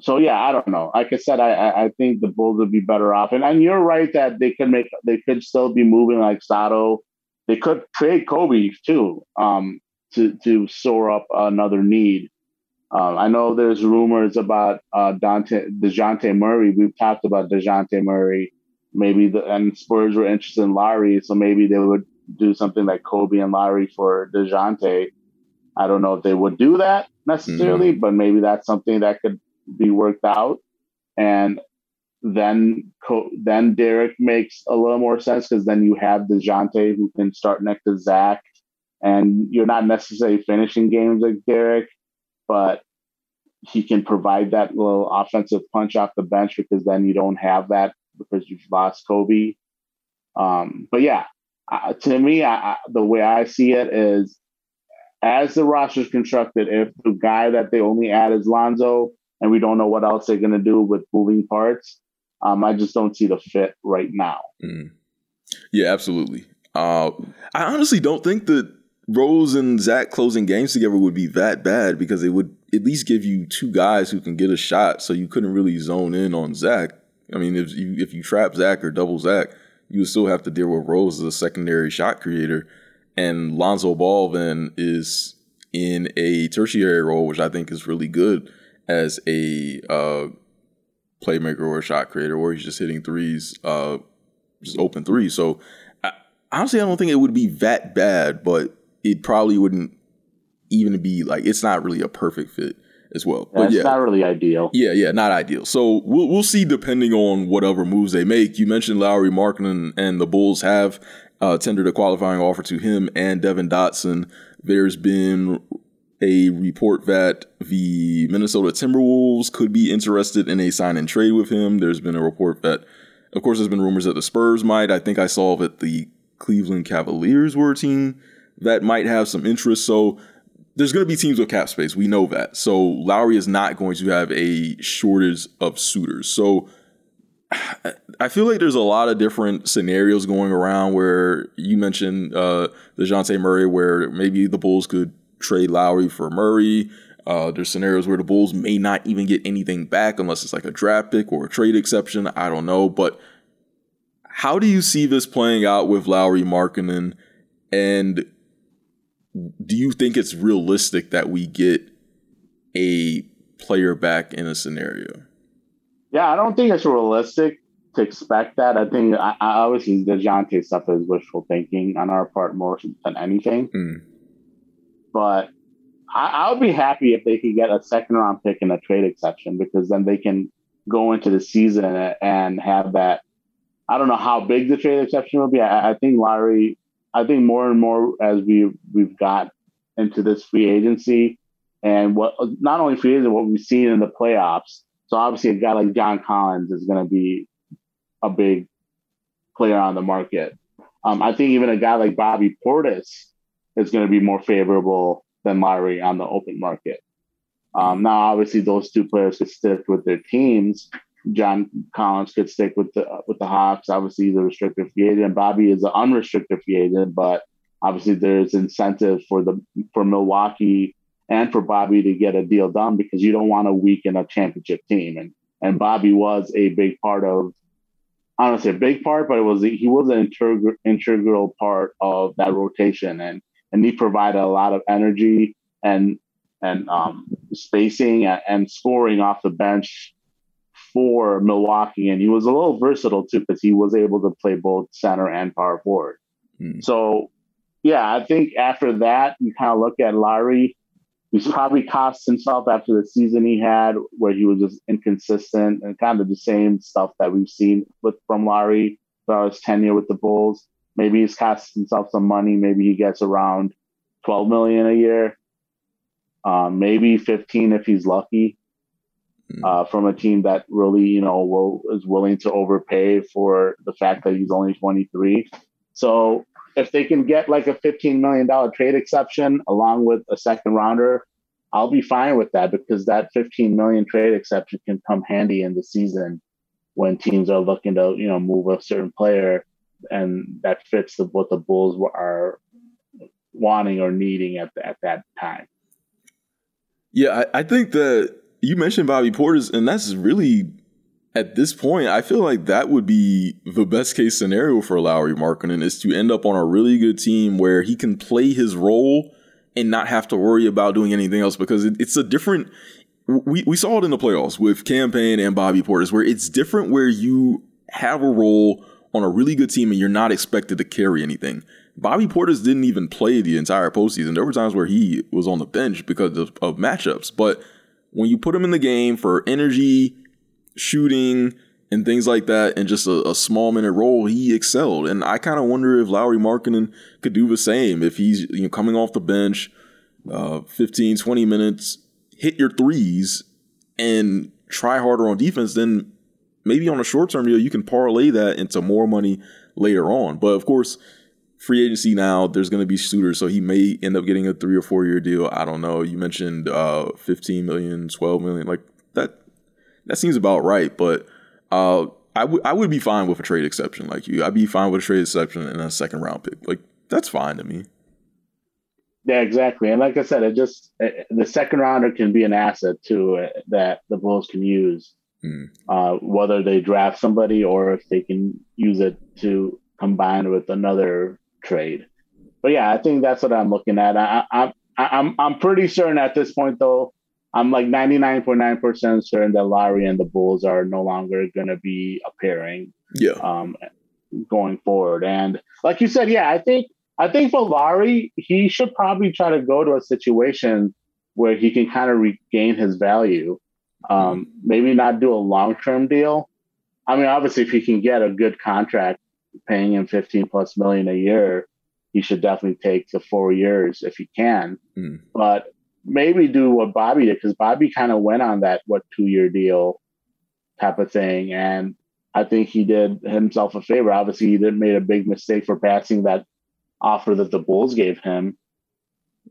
so yeah, I don't know. Like I said, I, I think the Bulls would be better off, and and you're right that they could make they could still be moving like Sato. They could trade Coby too, um, to to shore up another need. Um, I know there's rumors about uh, Dante Dejounte Murray. We've talked about Dejounte Murray. Maybe the and Spurs were interested in Lauri, so maybe they would do something like Coby and Lauri for Dejounte. I don't know if they would do that necessarily, mm-hmm. but maybe that's something that could be worked out. And then then Derrick makes a little more sense because then you have Dejounte who can start next to Zach, and you're not necessarily finishing games like Derrick, but he can provide that little offensive punch off the bench because then you don't have that because you've lost Coby. Um, but yeah, uh, to me, I, the way I see it is, as the roster is constructed, if the guy that they only add is Lonzo, and we don't know what else they're going to do with moving parts, um, I just don't see the fit right now. Mm. Yeah, absolutely. Uh, I honestly don't think that Rose and Zach closing games together would be that bad because it would at least give you two guys who can get a shot. So you couldn't really zone in on Zach. I mean, if you if you trap Zach or double Zach, you would still have to deal with Rose as a secondary shot creator, and Lonzo Ball then is in a tertiary role, which I think is really good as a uh, playmaker or a shot creator, or he's just hitting threes, uh, just open threes. So I, honestly, I don't think it would be that bad, but it probably wouldn't even be like it's not really a perfect fit as well. Yeah, but it's yeah, not really ideal. Yeah, yeah, not ideal. So we'll we'll see depending on whatever moves they make. You mentioned Lauri Markkanen and the Bulls have uh, tendered a qualifying offer to him and Devon Dotson. There's been a report that the Minnesota Timberwolves could be interested in a sign and trade with him. There's been a report that, of course, there's been rumors that the Spurs might. I think I saw that the Cleveland Cavaliers were a team that might have some interest. So there's going to be teams with cap space. We know that. So Lauri is not going to have a shortage of suitors. So I feel like there's a lot of different scenarios going around where you mentioned uh, Dejounte Murray, where maybe the Bulls could trade Lauri for Murray. Uh, there's scenarios where the Bulls may not even get anything back unless it's like a draft pick or a trade exception. I don't know. But how do you see this playing out with Lauri Markkanen? And do you think it's realistic that we get a player back in a scenario? Yeah, I don't think it's realistic to expect that. I think I, I obviously Dejounte stuff is wishful thinking on our part more than anything. Mm. But I, I would be happy if they could get a second round pick in a trade exception because then they can go into the season and have that. I don't know how big the trade exception will be. I, I think Larry I think more and more as we we've got into this free agency and what not only free agency, what we've seen in the playoffs. So obviously, a guy like John Collins is going to be a big player on the market. Um, I think even a guy like Bobby Portis is going to be more favorable than Larry on the open market. Um, now, obviously, those two players could stick with their teams, John Collins could stick with the with the Hawks. Obviously, he's a restricted free agent. Bobby is an unrestricted free agent, but obviously there's incentive for the for Milwaukee and for Bobby to get a deal done because you don't want to weaken a championship team. And and Bobby was a big part of honestly a big part, but it was he was an integral integral part of that rotation and and he provided a lot of energy and and um, spacing and scoring off the bench for Milwaukee, and he was a little versatile too because he was able to play both center and power forward. Mm. So, yeah, I think after that, you kind of look at Larry. He's probably cost himself after the season he had, where he was just inconsistent and kind of the same stuff that we've seen with from Larry throughout his tenure with the Bulls. Maybe he's cost himself some money. Maybe he gets around 12 million a year, um, maybe 15 if he's lucky. Uh, from a team that really, you know, will, is willing to overpay for the fact that he's only 23. So if they can get like a $15 million trade exception along with a second rounder, I'll be fine with that because that 15 million trade exception can come handy in the season when teams are looking to, you know, move a certain player and that fits the, what the Bulls are wanting or needing at, the, at that time. Yeah, I, I think that you mentioned Bobby Portis, and that's really at this point, I feel like that would be the best case scenario for Lauri Markkanen is to end up on a really good team where he can play his role and not have to worry about doing anything else because it, it's a different. We, we saw it in the playoffs with Campaign and Bobby Portis, where it's different where you have a role on a really good team and you're not expected to carry anything. Bobby Portis didn't even play the entire postseason. There were times where he was on the bench because of, of matchups. But when you put him in the game for energy, shooting, and things like that, and just a, a small minute role, he excelled. And I kind of wonder if Lauri Markkanen could do the same if he's you know coming off the bench, uh, 15, 20 minutes, hit your threes, and try harder on defense. Then maybe on a short term deal, you can parlay that into more money later on. But of course, free agency now, there's going to be suitors, so he may end up getting a three or four year deal. I don't know. You mentioned uh, 15 million, 12 million, like that. That seems about right, but uh, I would I would be fine with a trade exception like you. I'd be fine with a trade exception and a second round pick. Like that's fine to me. Yeah, exactly. And like I said, it just it, the second rounder can be an asset too uh, that the Bulls can use, mm. uh, whether they draft somebody or if they can use it to combine with another trade. But yeah, I think that's what I'm looking at. I, I, I'm I'm pretty certain at this point though I'm like 99.9% certain that Lauri and the Bulls are no longer going to be appearing. Yeah. Um, going forward, and like you said, yeah, I think I think for Lauri, he should probably try to go to a situation where he can kind of regain his value. Um, maybe not do a long term deal. I mean, obviously, if he can get a good contract, paying him 15 plus million a year, he should definitely take the four years if he can. Mm. But maybe do what Bobby did because Bobby kind of went on that what two year deal type of thing, and I think he did himself a favor. Obviously, he didn't made a big mistake for passing that offer that the Bulls gave him,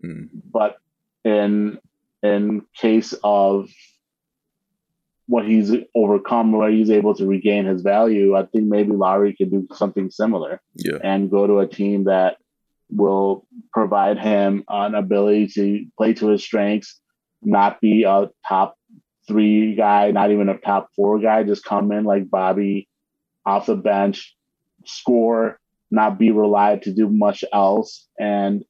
mm. but in in case of what he's overcome, where he's able to regain his value, I think maybe Lauri could do something similar. Yeah. And go to a team that will provide him an ability to play to his strengths, not be a top three guy, not even a top four guy, just come in like Bobby off the bench, score, not be relied to do much else, and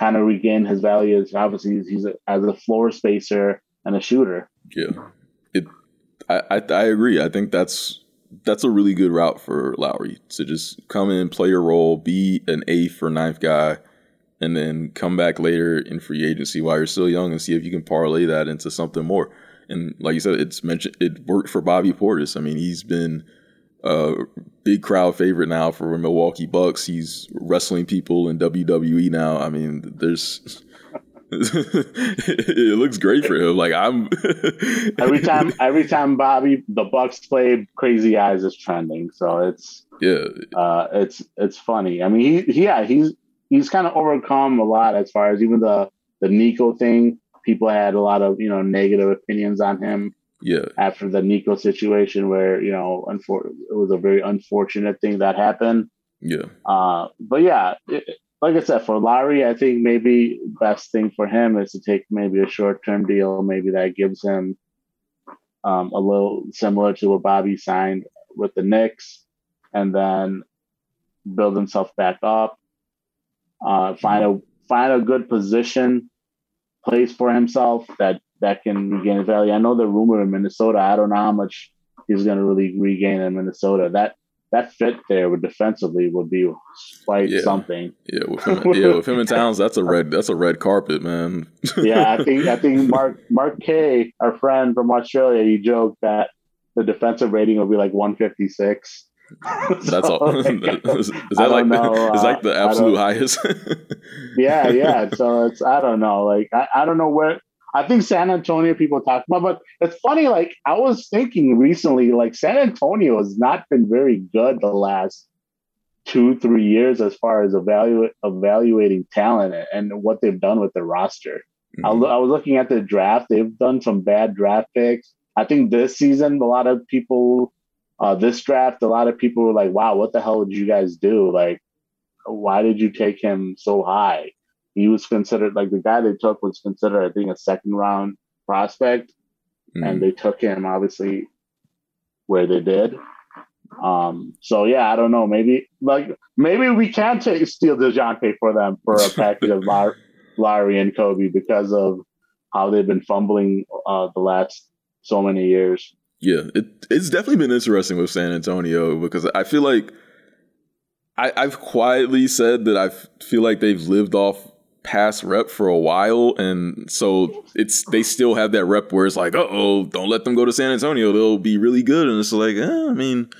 kind of regain his value as obviously he's a, as a floor spacer and a shooter. Yeah. I, I I agree. I think that's that's a really good route for Lauri to just come in, play your role, be an eighth or ninth guy, and then come back later in free agency while you're still young and see if you can parlay that into something more. And like you said, it's mentioned it worked for Bobby Portis. I mean, he's been a big crowd favorite now for Milwaukee Bucks. He's wrestling people in WWE now. I mean, there's it looks great for him. Like I'm every time every time Bobby the Bucks play Crazy Eyes is trending. So it's yeah. Uh, it's it's funny. I mean he, he yeah, he's he's kind of overcome a lot as far as even the the Nico thing. People had a lot of, you know, negative opinions on him. Yeah. After the Nico situation where, you know, unfor- it was a very unfortunate thing that happened. Yeah. Uh, but yeah, it, like I said, for Lauri, I think maybe best thing for him is to take maybe a short term deal. Maybe that gives him um, a little similar to what Bobby signed with the Knicks, and then build himself back up. Uh, find a find a good position, place for himself that that can regain value. I know the rumor in Minnesota. I don't know how much he's going to really regain in Minnesota. That that fit there with defensively would be quite yeah. something. Yeah, with him, yeah, with him in Towns, that's a red that's a red carpet, man. yeah, I think I think Mark Mark K, our friend from Australia, he joked that the defensive rating will be like 156. That's so, all. is, is that like know, is like the absolute highest? yeah, yeah. So it's I don't know. Like I, I don't know where I think San Antonio people talk about, but it's funny. Like I was thinking recently, like San Antonio has not been very good the last two, three years as far as evaluate evaluating talent and what they've done with the roster. Mm-hmm. I, I was looking at the draft; they've done some bad draft picks. I think this season, a lot of people, uh, this draft, a lot of people were like, "Wow, what the hell did you guys do? Like, why did you take him so high?" He was considered like the guy they took was considered, I think, a second round prospect, mm. and they took him obviously where they did. Um, so yeah, I don't know. Maybe like maybe we can take steal Dejounte for them for a package of Lauri, Larry and Coby because of how they've been fumbling uh, the last so many years. Yeah, it, it's definitely been interesting with San Antonio because I feel like I, I've quietly said that I feel like they've lived off past rep for a while, and so it's they still have that rep where it's like, oh, don't let them go to San Antonio; they'll be really good. And it's like, eh, I mean,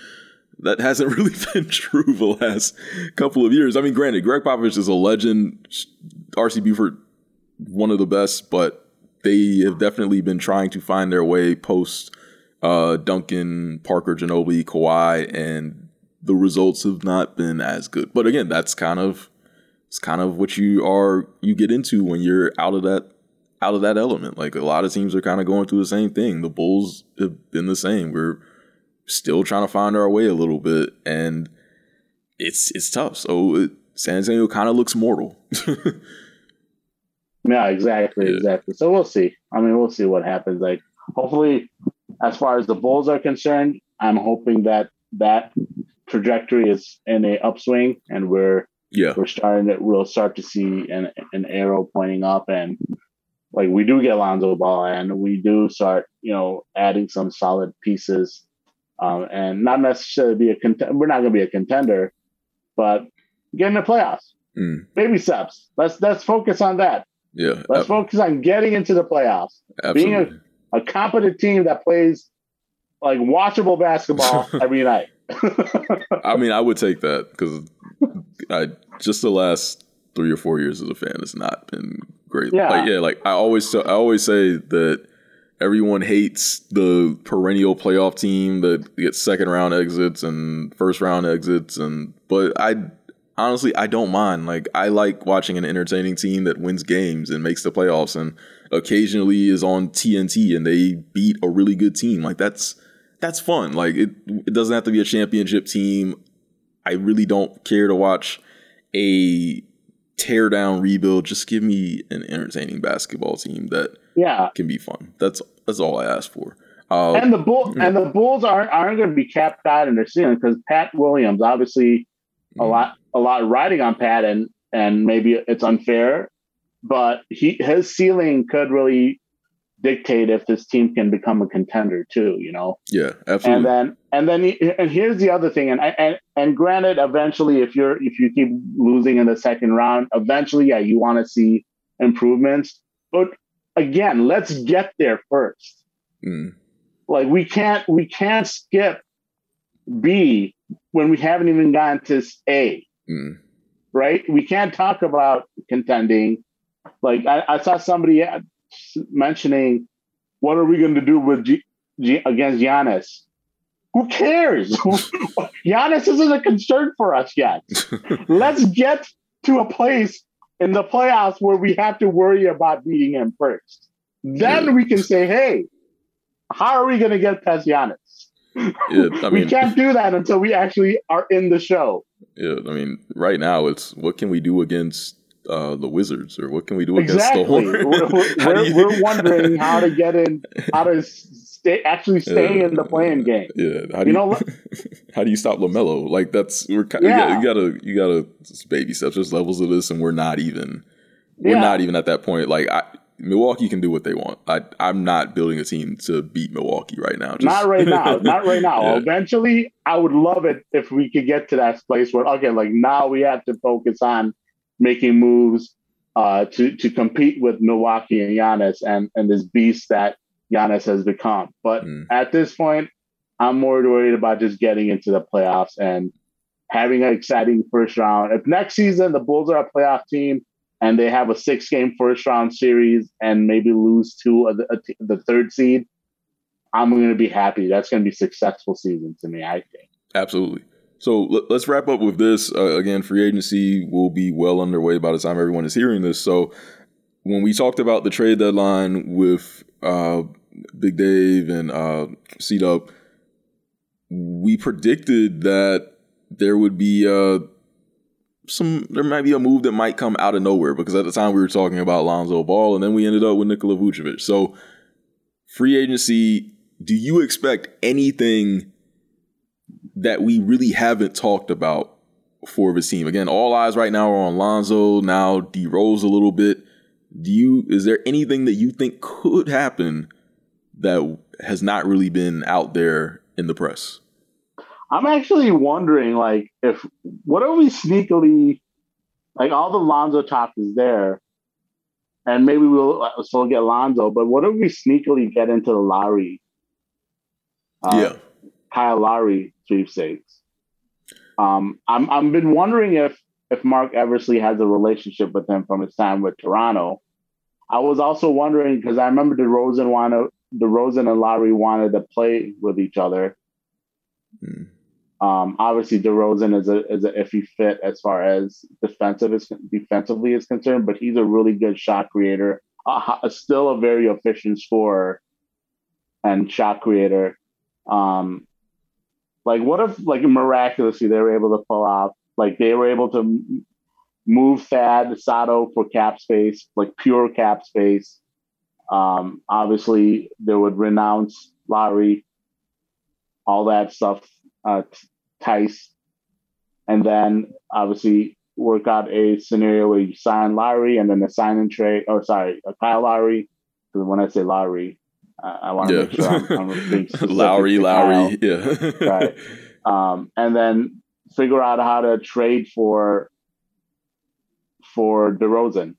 that hasn't really been true the last couple of years. I mean, granted, Gregg Popovich is a legend, R.C. Buford, one of the best, but they have definitely been trying to find their way post uh, Duncan, Parker, Ginobili, Kawhi, and the results have not been as good. But again, that's kind of it's kind of what you are you get into when you're out of that out of that element. Like a lot of teams are kind of going through the same thing. The Bulls have been the same. We're still trying to find our way a little bit, and it's it's tough. So it, San Antonio kind of looks mortal. yeah, exactly, yeah. exactly. So we'll see. I mean, we'll see what happens. Like, hopefully, as far as the Bulls are concerned, I'm hoping that that trajectory is in a upswing, and we're yeah, we're starting to we'll start to see an an arrow pointing up, and like we do get Lonzo Ball, and we do start you know adding some solid pieces, um, and not necessarily be a contender. We're not going to be a contender, but getting the playoffs, mm. baby steps. Let's let's focus on that. Yeah, let's uh, focus on getting into the playoffs, absolutely. being a, a competent team that plays like watchable basketball every night. I mean, I would take that because I just the last three or four years as a fan has not been great. Yeah, like, yeah. Like I always, I always say that everyone hates the perennial playoff team that gets second round exits and first round exits, and but I honestly I don't mind. Like I like watching an entertaining team that wins games and makes the playoffs, and occasionally is on TNT and they beat a really good team. Like that's that's fun. Like it, it doesn't have to be a championship team. I really don't care to watch a tear down rebuild. Just give me an entertaining basketball team that yeah can be fun. That's that's all I ask for. Uh, and the bull and the Bulls aren't aren't going to be capped out in their ceiling because Pat Williams obviously a mm. lot a lot riding on Pat and and maybe it's unfair, but he his ceiling could really dictate if this team can become a contender too. You know. Yeah, absolutely. And then and then and here's the other thing, and and and granted, eventually, if you're if you keep losing in the second round, eventually, yeah, you want to see improvements. But again, let's get there first. Mm. Like we can't we can't skip B when we haven't even gotten to A. Mm. Right? We can't talk about contending. Like I, I saw somebody mentioning, what are we going to do with G- G- against Giannis? Who cares? Giannis isn't a concern for us yet. Let's get to a place in the playoffs where we have to worry about beating him first. Then yeah. we can say, hey, how are we going to get past Giannis? Yeah, I mean, we can't do that until we actually are in the show. Yeah, I mean, right now it's what can we do against uh, the Wizards, or what can we do exactly. against the Hornets? We're, we're, we're, wondering how to get in, how to stay, actually stay in the playing game. Yeah, how do you, you know? how do you stop LaMelo? Like that's we're yeah. you, gotta you gotta baby steps. There's levels of this, and we're not even we're yeah. not even at that point. Like I, Milwaukee can do what they want. I, I'm not building a team to beat Milwaukee right now. Just, not right now. not right now. Yeah. Eventually, I would love it if we could get to that place where okay, like now we have to focus on making moves uh, to to compete with Milwaukee and Giannis and and this beast that Giannis has become. But mm. at this point, I'm more worried about just getting into the playoffs and having an exciting first round. If next season the Bulls are a playoff team and they have a six game first round series and maybe lose to the, the third seed, I'm going to be happy. That's going to be a successful season to me, I think. Absolutely. So let's wrap up with this. Uh, again, free agency will be well underway by the time everyone is hearing this. So when we talked about the trade deadline with uh, Big Dave and uh, C-Dub, we predicted that there would be uh, some, there might be a move that might come out of nowhere because at the time we were talking about Lonzo Ball and then we ended up with Nikola Vucevic. So free agency, do you expect anything that we really haven't talked about for team. Again, all eyes right now are on Lonzo, now D Rose a little bit. Do you is there anything that you think could happen that has not really been out there in the press? I'm actually wondering, like, if what are we sneakily, like, all the Lonzo talk is there, and maybe we'll still get Lonzo, but what if we sneakily get into the Lowry? Uh, yeah, Kyle Lowry sweepstakes. Um, I'm I'm been wondering if if Marc Eversley has a relationship with him from his time with Toronto. I was also wondering because I remember DeRozan wanted DeRozan and Lowry wanted to play with each other. Hmm. Um, obviously, DeRozan is a is a iffy fit as far as defensive is defensively is concerned, but he's a really good shot creator, uh, still a very efficient scorer and shot creator. Um, like, what if like miraculously they were able to pull off, like they were able to move Thad Sato for cap space, like pure cap space. Um, obviously, they would renounce Lauri, all that stuff. Uh, Theis, and then obviously work out a scenario where you sign Lowry and then the sign and trade, or sorry, a Kyle Lowry. Because when I say Lowry, uh, I want to yeah. make sure I'm, I'm Lowry, Lowry, yeah, right. Um, and then figure out how to trade for for DeRozan.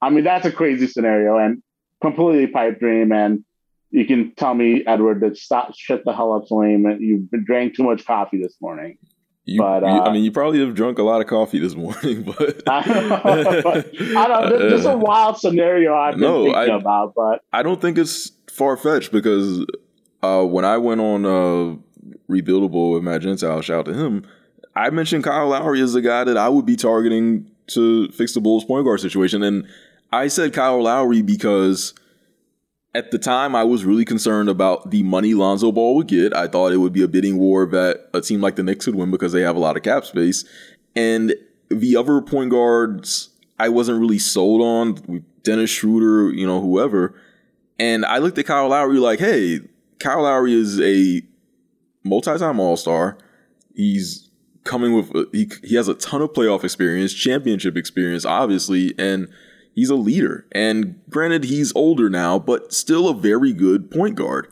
I mean, that's a crazy scenario and completely pipe dream. And you can tell me, Edward, that stop, shut the hell up, Salim. You've been drank too much coffee this morning. You, but, uh, I mean, you probably have drunk a lot of coffee this morning, but I don't know. But, This is a wild scenario I've been no, thinking I, about, but I don't think it's far fetched because uh, when I went on uh, Rebuildable with Matt Gentile, shout out to him. I mentioned Kyle Lowry as the guy that I would be targeting to fix the Bulls point guard situation, and I said Kyle Lowry because at the time, I was really concerned about the money Lonzo Ball would get. I thought it would be a bidding war that a team like the Knicks would win because they have a lot of cap space. And the other point guards, I wasn't really sold on. Dennis Schroeder, you know, whoever. And I looked at Kyle Lowry like, hey, Kyle Lowry is a multi-time All-Star. He's coming with uh, he he has a ton of playoff experience, championship experience, obviously, and He's a leader. And granted, he's older now, but still a very good point guard.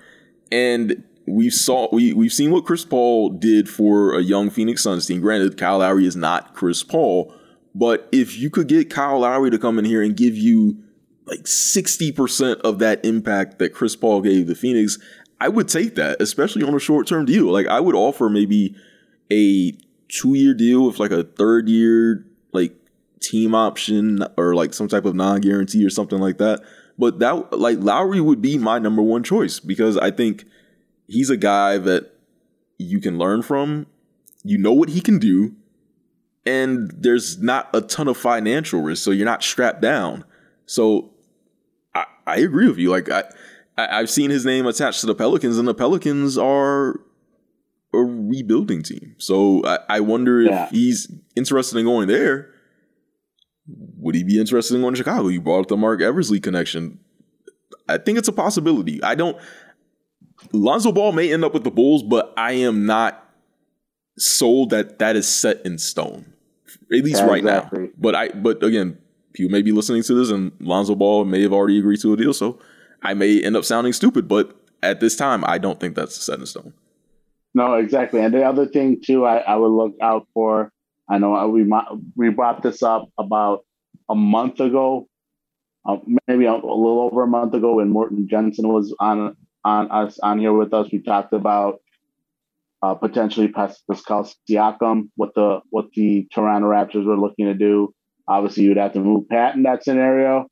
And we saw we we've seen what Chris Paul did for a young Phoenix Suns team. Granted, Kyle Lowry is not Chris Paul, but if you could get Kyle Lowry to come in here and give you like 60% of that impact that Chris Paul gave the Phoenix, I would take that, especially on a short term deal. Like I would offer maybe a two year deal with like a third year like team option or like some type of non guarantee or something like that. But that like Lowry would be my number one choice because I think he's a guy that you can learn from. You know what he can do, and there's not a ton of financial risk, so you're not strapped down. So I, agree with you. Like I, I I've seen his name attached to the Pelicans, and the Pelicans are a rebuilding team. So I, I wonder yeah. if he's interested in going there would he be interested in going to Chicago? You brought up the Marc Eversley connection. I think it's a possibility. I don't. Lonzo Ball may end up with the Bulls, but I am not sold that that is set in stone, at least yeah, right exactly. now. But I, but again, people may be listening to this, and Lonzo Ball may have already agreed to a deal, so I may end up sounding stupid. But at this time, I don't think that's set in stone. No, exactly. And the other thing too, I, I would look out for I know we we brought this up about a month ago, uh, maybe a, a, little over a month ago when Morton Jensen was on on us on here with us. We talked about uh, potentially Pascal Siakam, what the what the Toronto Raptors were looking to do. Obviously, you'd have to move Pat in that scenario,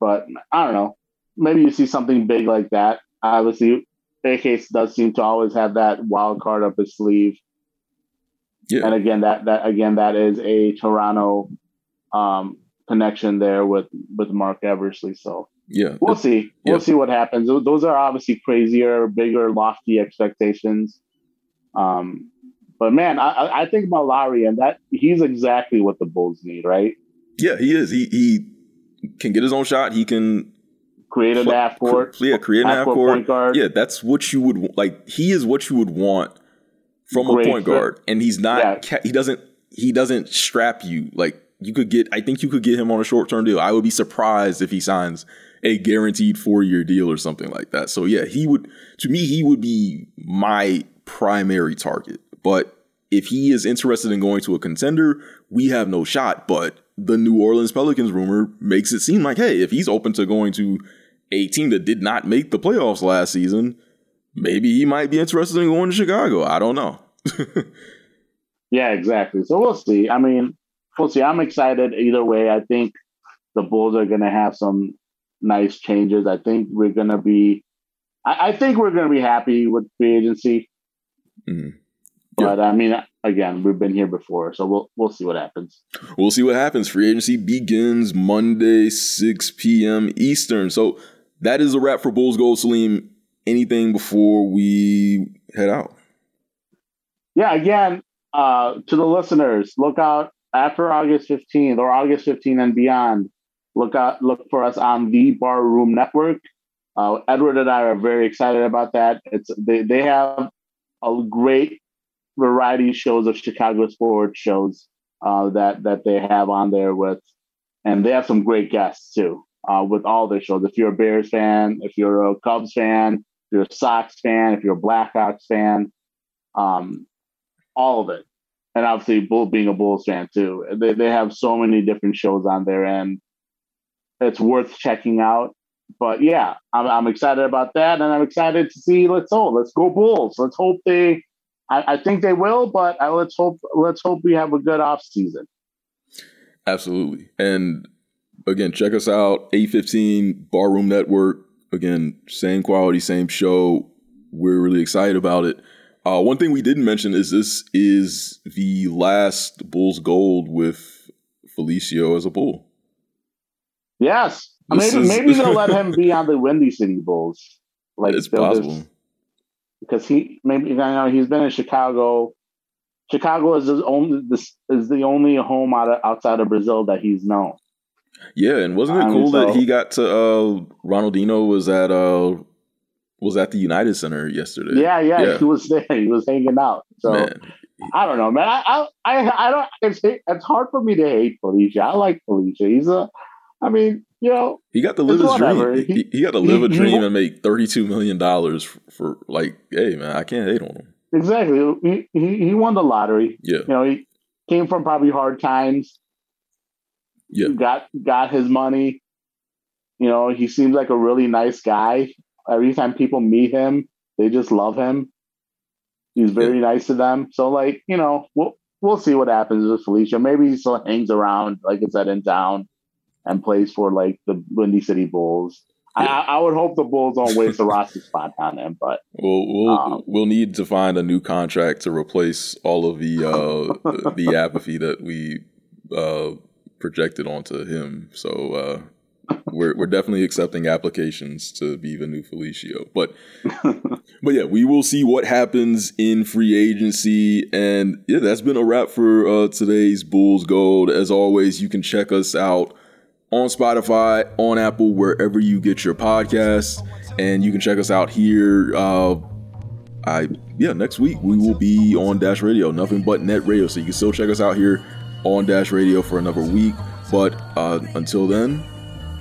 but I don't know. Maybe you see something big like that. Obviously, case does seem to always have that wild card up his sleeve. Yeah. And again, that that again that is a Toronto um, connection there with with Marc Eversley. So yeah, we'll see. We'll see what happens. Those are obviously crazier, bigger, lofty expectations. Um, but man, I, I think Lowry, and that he's exactly what the Bulls need, right? Yeah, he is. He he can get his own shot. He can create a half court. Yeah, create an half court. guard. Yeah, that's what you would like. He is what you would want from Great a point guard, and he's not. Yeah. He doesn't. He doesn't strap you like you could get. I think you could get him on a short term deal. I would be surprised if he signs a guaranteed four year deal or something like that. So yeah, he would. To me, he would be my primary target. But if he is interested in going to a contender, we have no shot. But the New Orleans Pelicans rumor makes it seem like, hey, if he's open to going to a team that did not make the playoffs last season, maybe he might be interested in going to Chicago. I don't know. yeah, exactly. So we'll see. I mean, we'll see. I'm excited either way. I think the Bulls are going to have some nice changes. I think we're going to be, I, I, think we're going to be happy with free agency. Mm-hmm. But I mean, again, we've been here before, so we'll we'll see what happens. We'll see what happens. Free agency begins Monday, six p.m. Eastern. So that is a wrap for Bulls Gold. Salim, anything before we head out? Yeah, again, uh, to the listeners, look out after August 15th or August 15th and beyond. Look out, look for us on the Barroom Network. Uh, Edward and I are very excited about that. It's they, they have a great variety shows of Chicago sports shows uh, that that they have on there with, and they have some great guests too uh, with all their shows. If you're a Bears fan, if you're a Cubs fan, if you're a Sox fan, if you're a Blackhawks fan, um, all of it, and obviously Bull being a Bulls fan too. They they have so many different shows on there, and it's worth checking out. But yeah, I'm, I'm excited about that, and I'm excited to see. Let's go, let's go Bulls. Let's hope they I, I think they will, but I, let's hope let's hope we have a good off season. Absolutely, and again, check us out. Eight fifteen Barroom Network. Again, same quality, same show. We're really excited about it. Uh, one thing we didn't mention is this is the last Bulls Gold with Felicio as a Bull. Yes, maybe is... maybe they'll let him be on the Windy City Bulls. Like it's possible. Just, because he maybe you know he's been in Chicago. Chicago is his only this is the only home out of, outside of Brazil that he's known. Yeah, and wasn't it cool so, that he got to uh Ronaldinho was at uh was at the United Center yesterday. Yeah, yeah, yeah. he was there. He was hanging out. So man. I don't know, man. I I I don't. It's it's hard for me to hate Felicio. I like Felicio. He's a. I mean, you know, he got to live his dream. He, he, got to live he, a dream he, and make thirty two million dollars for, for, like, hey man, I can't hate on him. Exactly. He, he he won the lottery. Yeah. You know, he came from probably hard times. Yeah. Got got his money. You know, he seems like a really nice guy. Every time people meet him, they just love him. He's very yeah. nice to them. So, like, you know, we'll we'll see what happens with Felicio. Maybe he still hangs around, like I said, in town and plays for like the Windy City Bulls. Yeah. I, I, would hope the Bulls don't waste the roster spot on him, but we'll we'll, um, we'll need to find a new contract to replace all of the uh, the apathy that we uh, projected onto him. So uh, we're we're definitely accepting applications to be the new Felicio, but but yeah, we will see what happens in free agency, and yeah, that's been a wrap for uh, today's Bulls Gold. As always, you can check us out on Spotify, on Apple, wherever you get your podcasts. And you can check us out here. Uh, I yeah, next week we will be on Dash Radio, nothing but net radio. So you can still check us out here on Dash Radio for another week. But uh, until then,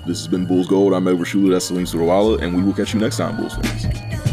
this has been Bulls Gold. I'm Edward Schuler, that's Salim Surawala, and we will catch you next time, Bulls fans.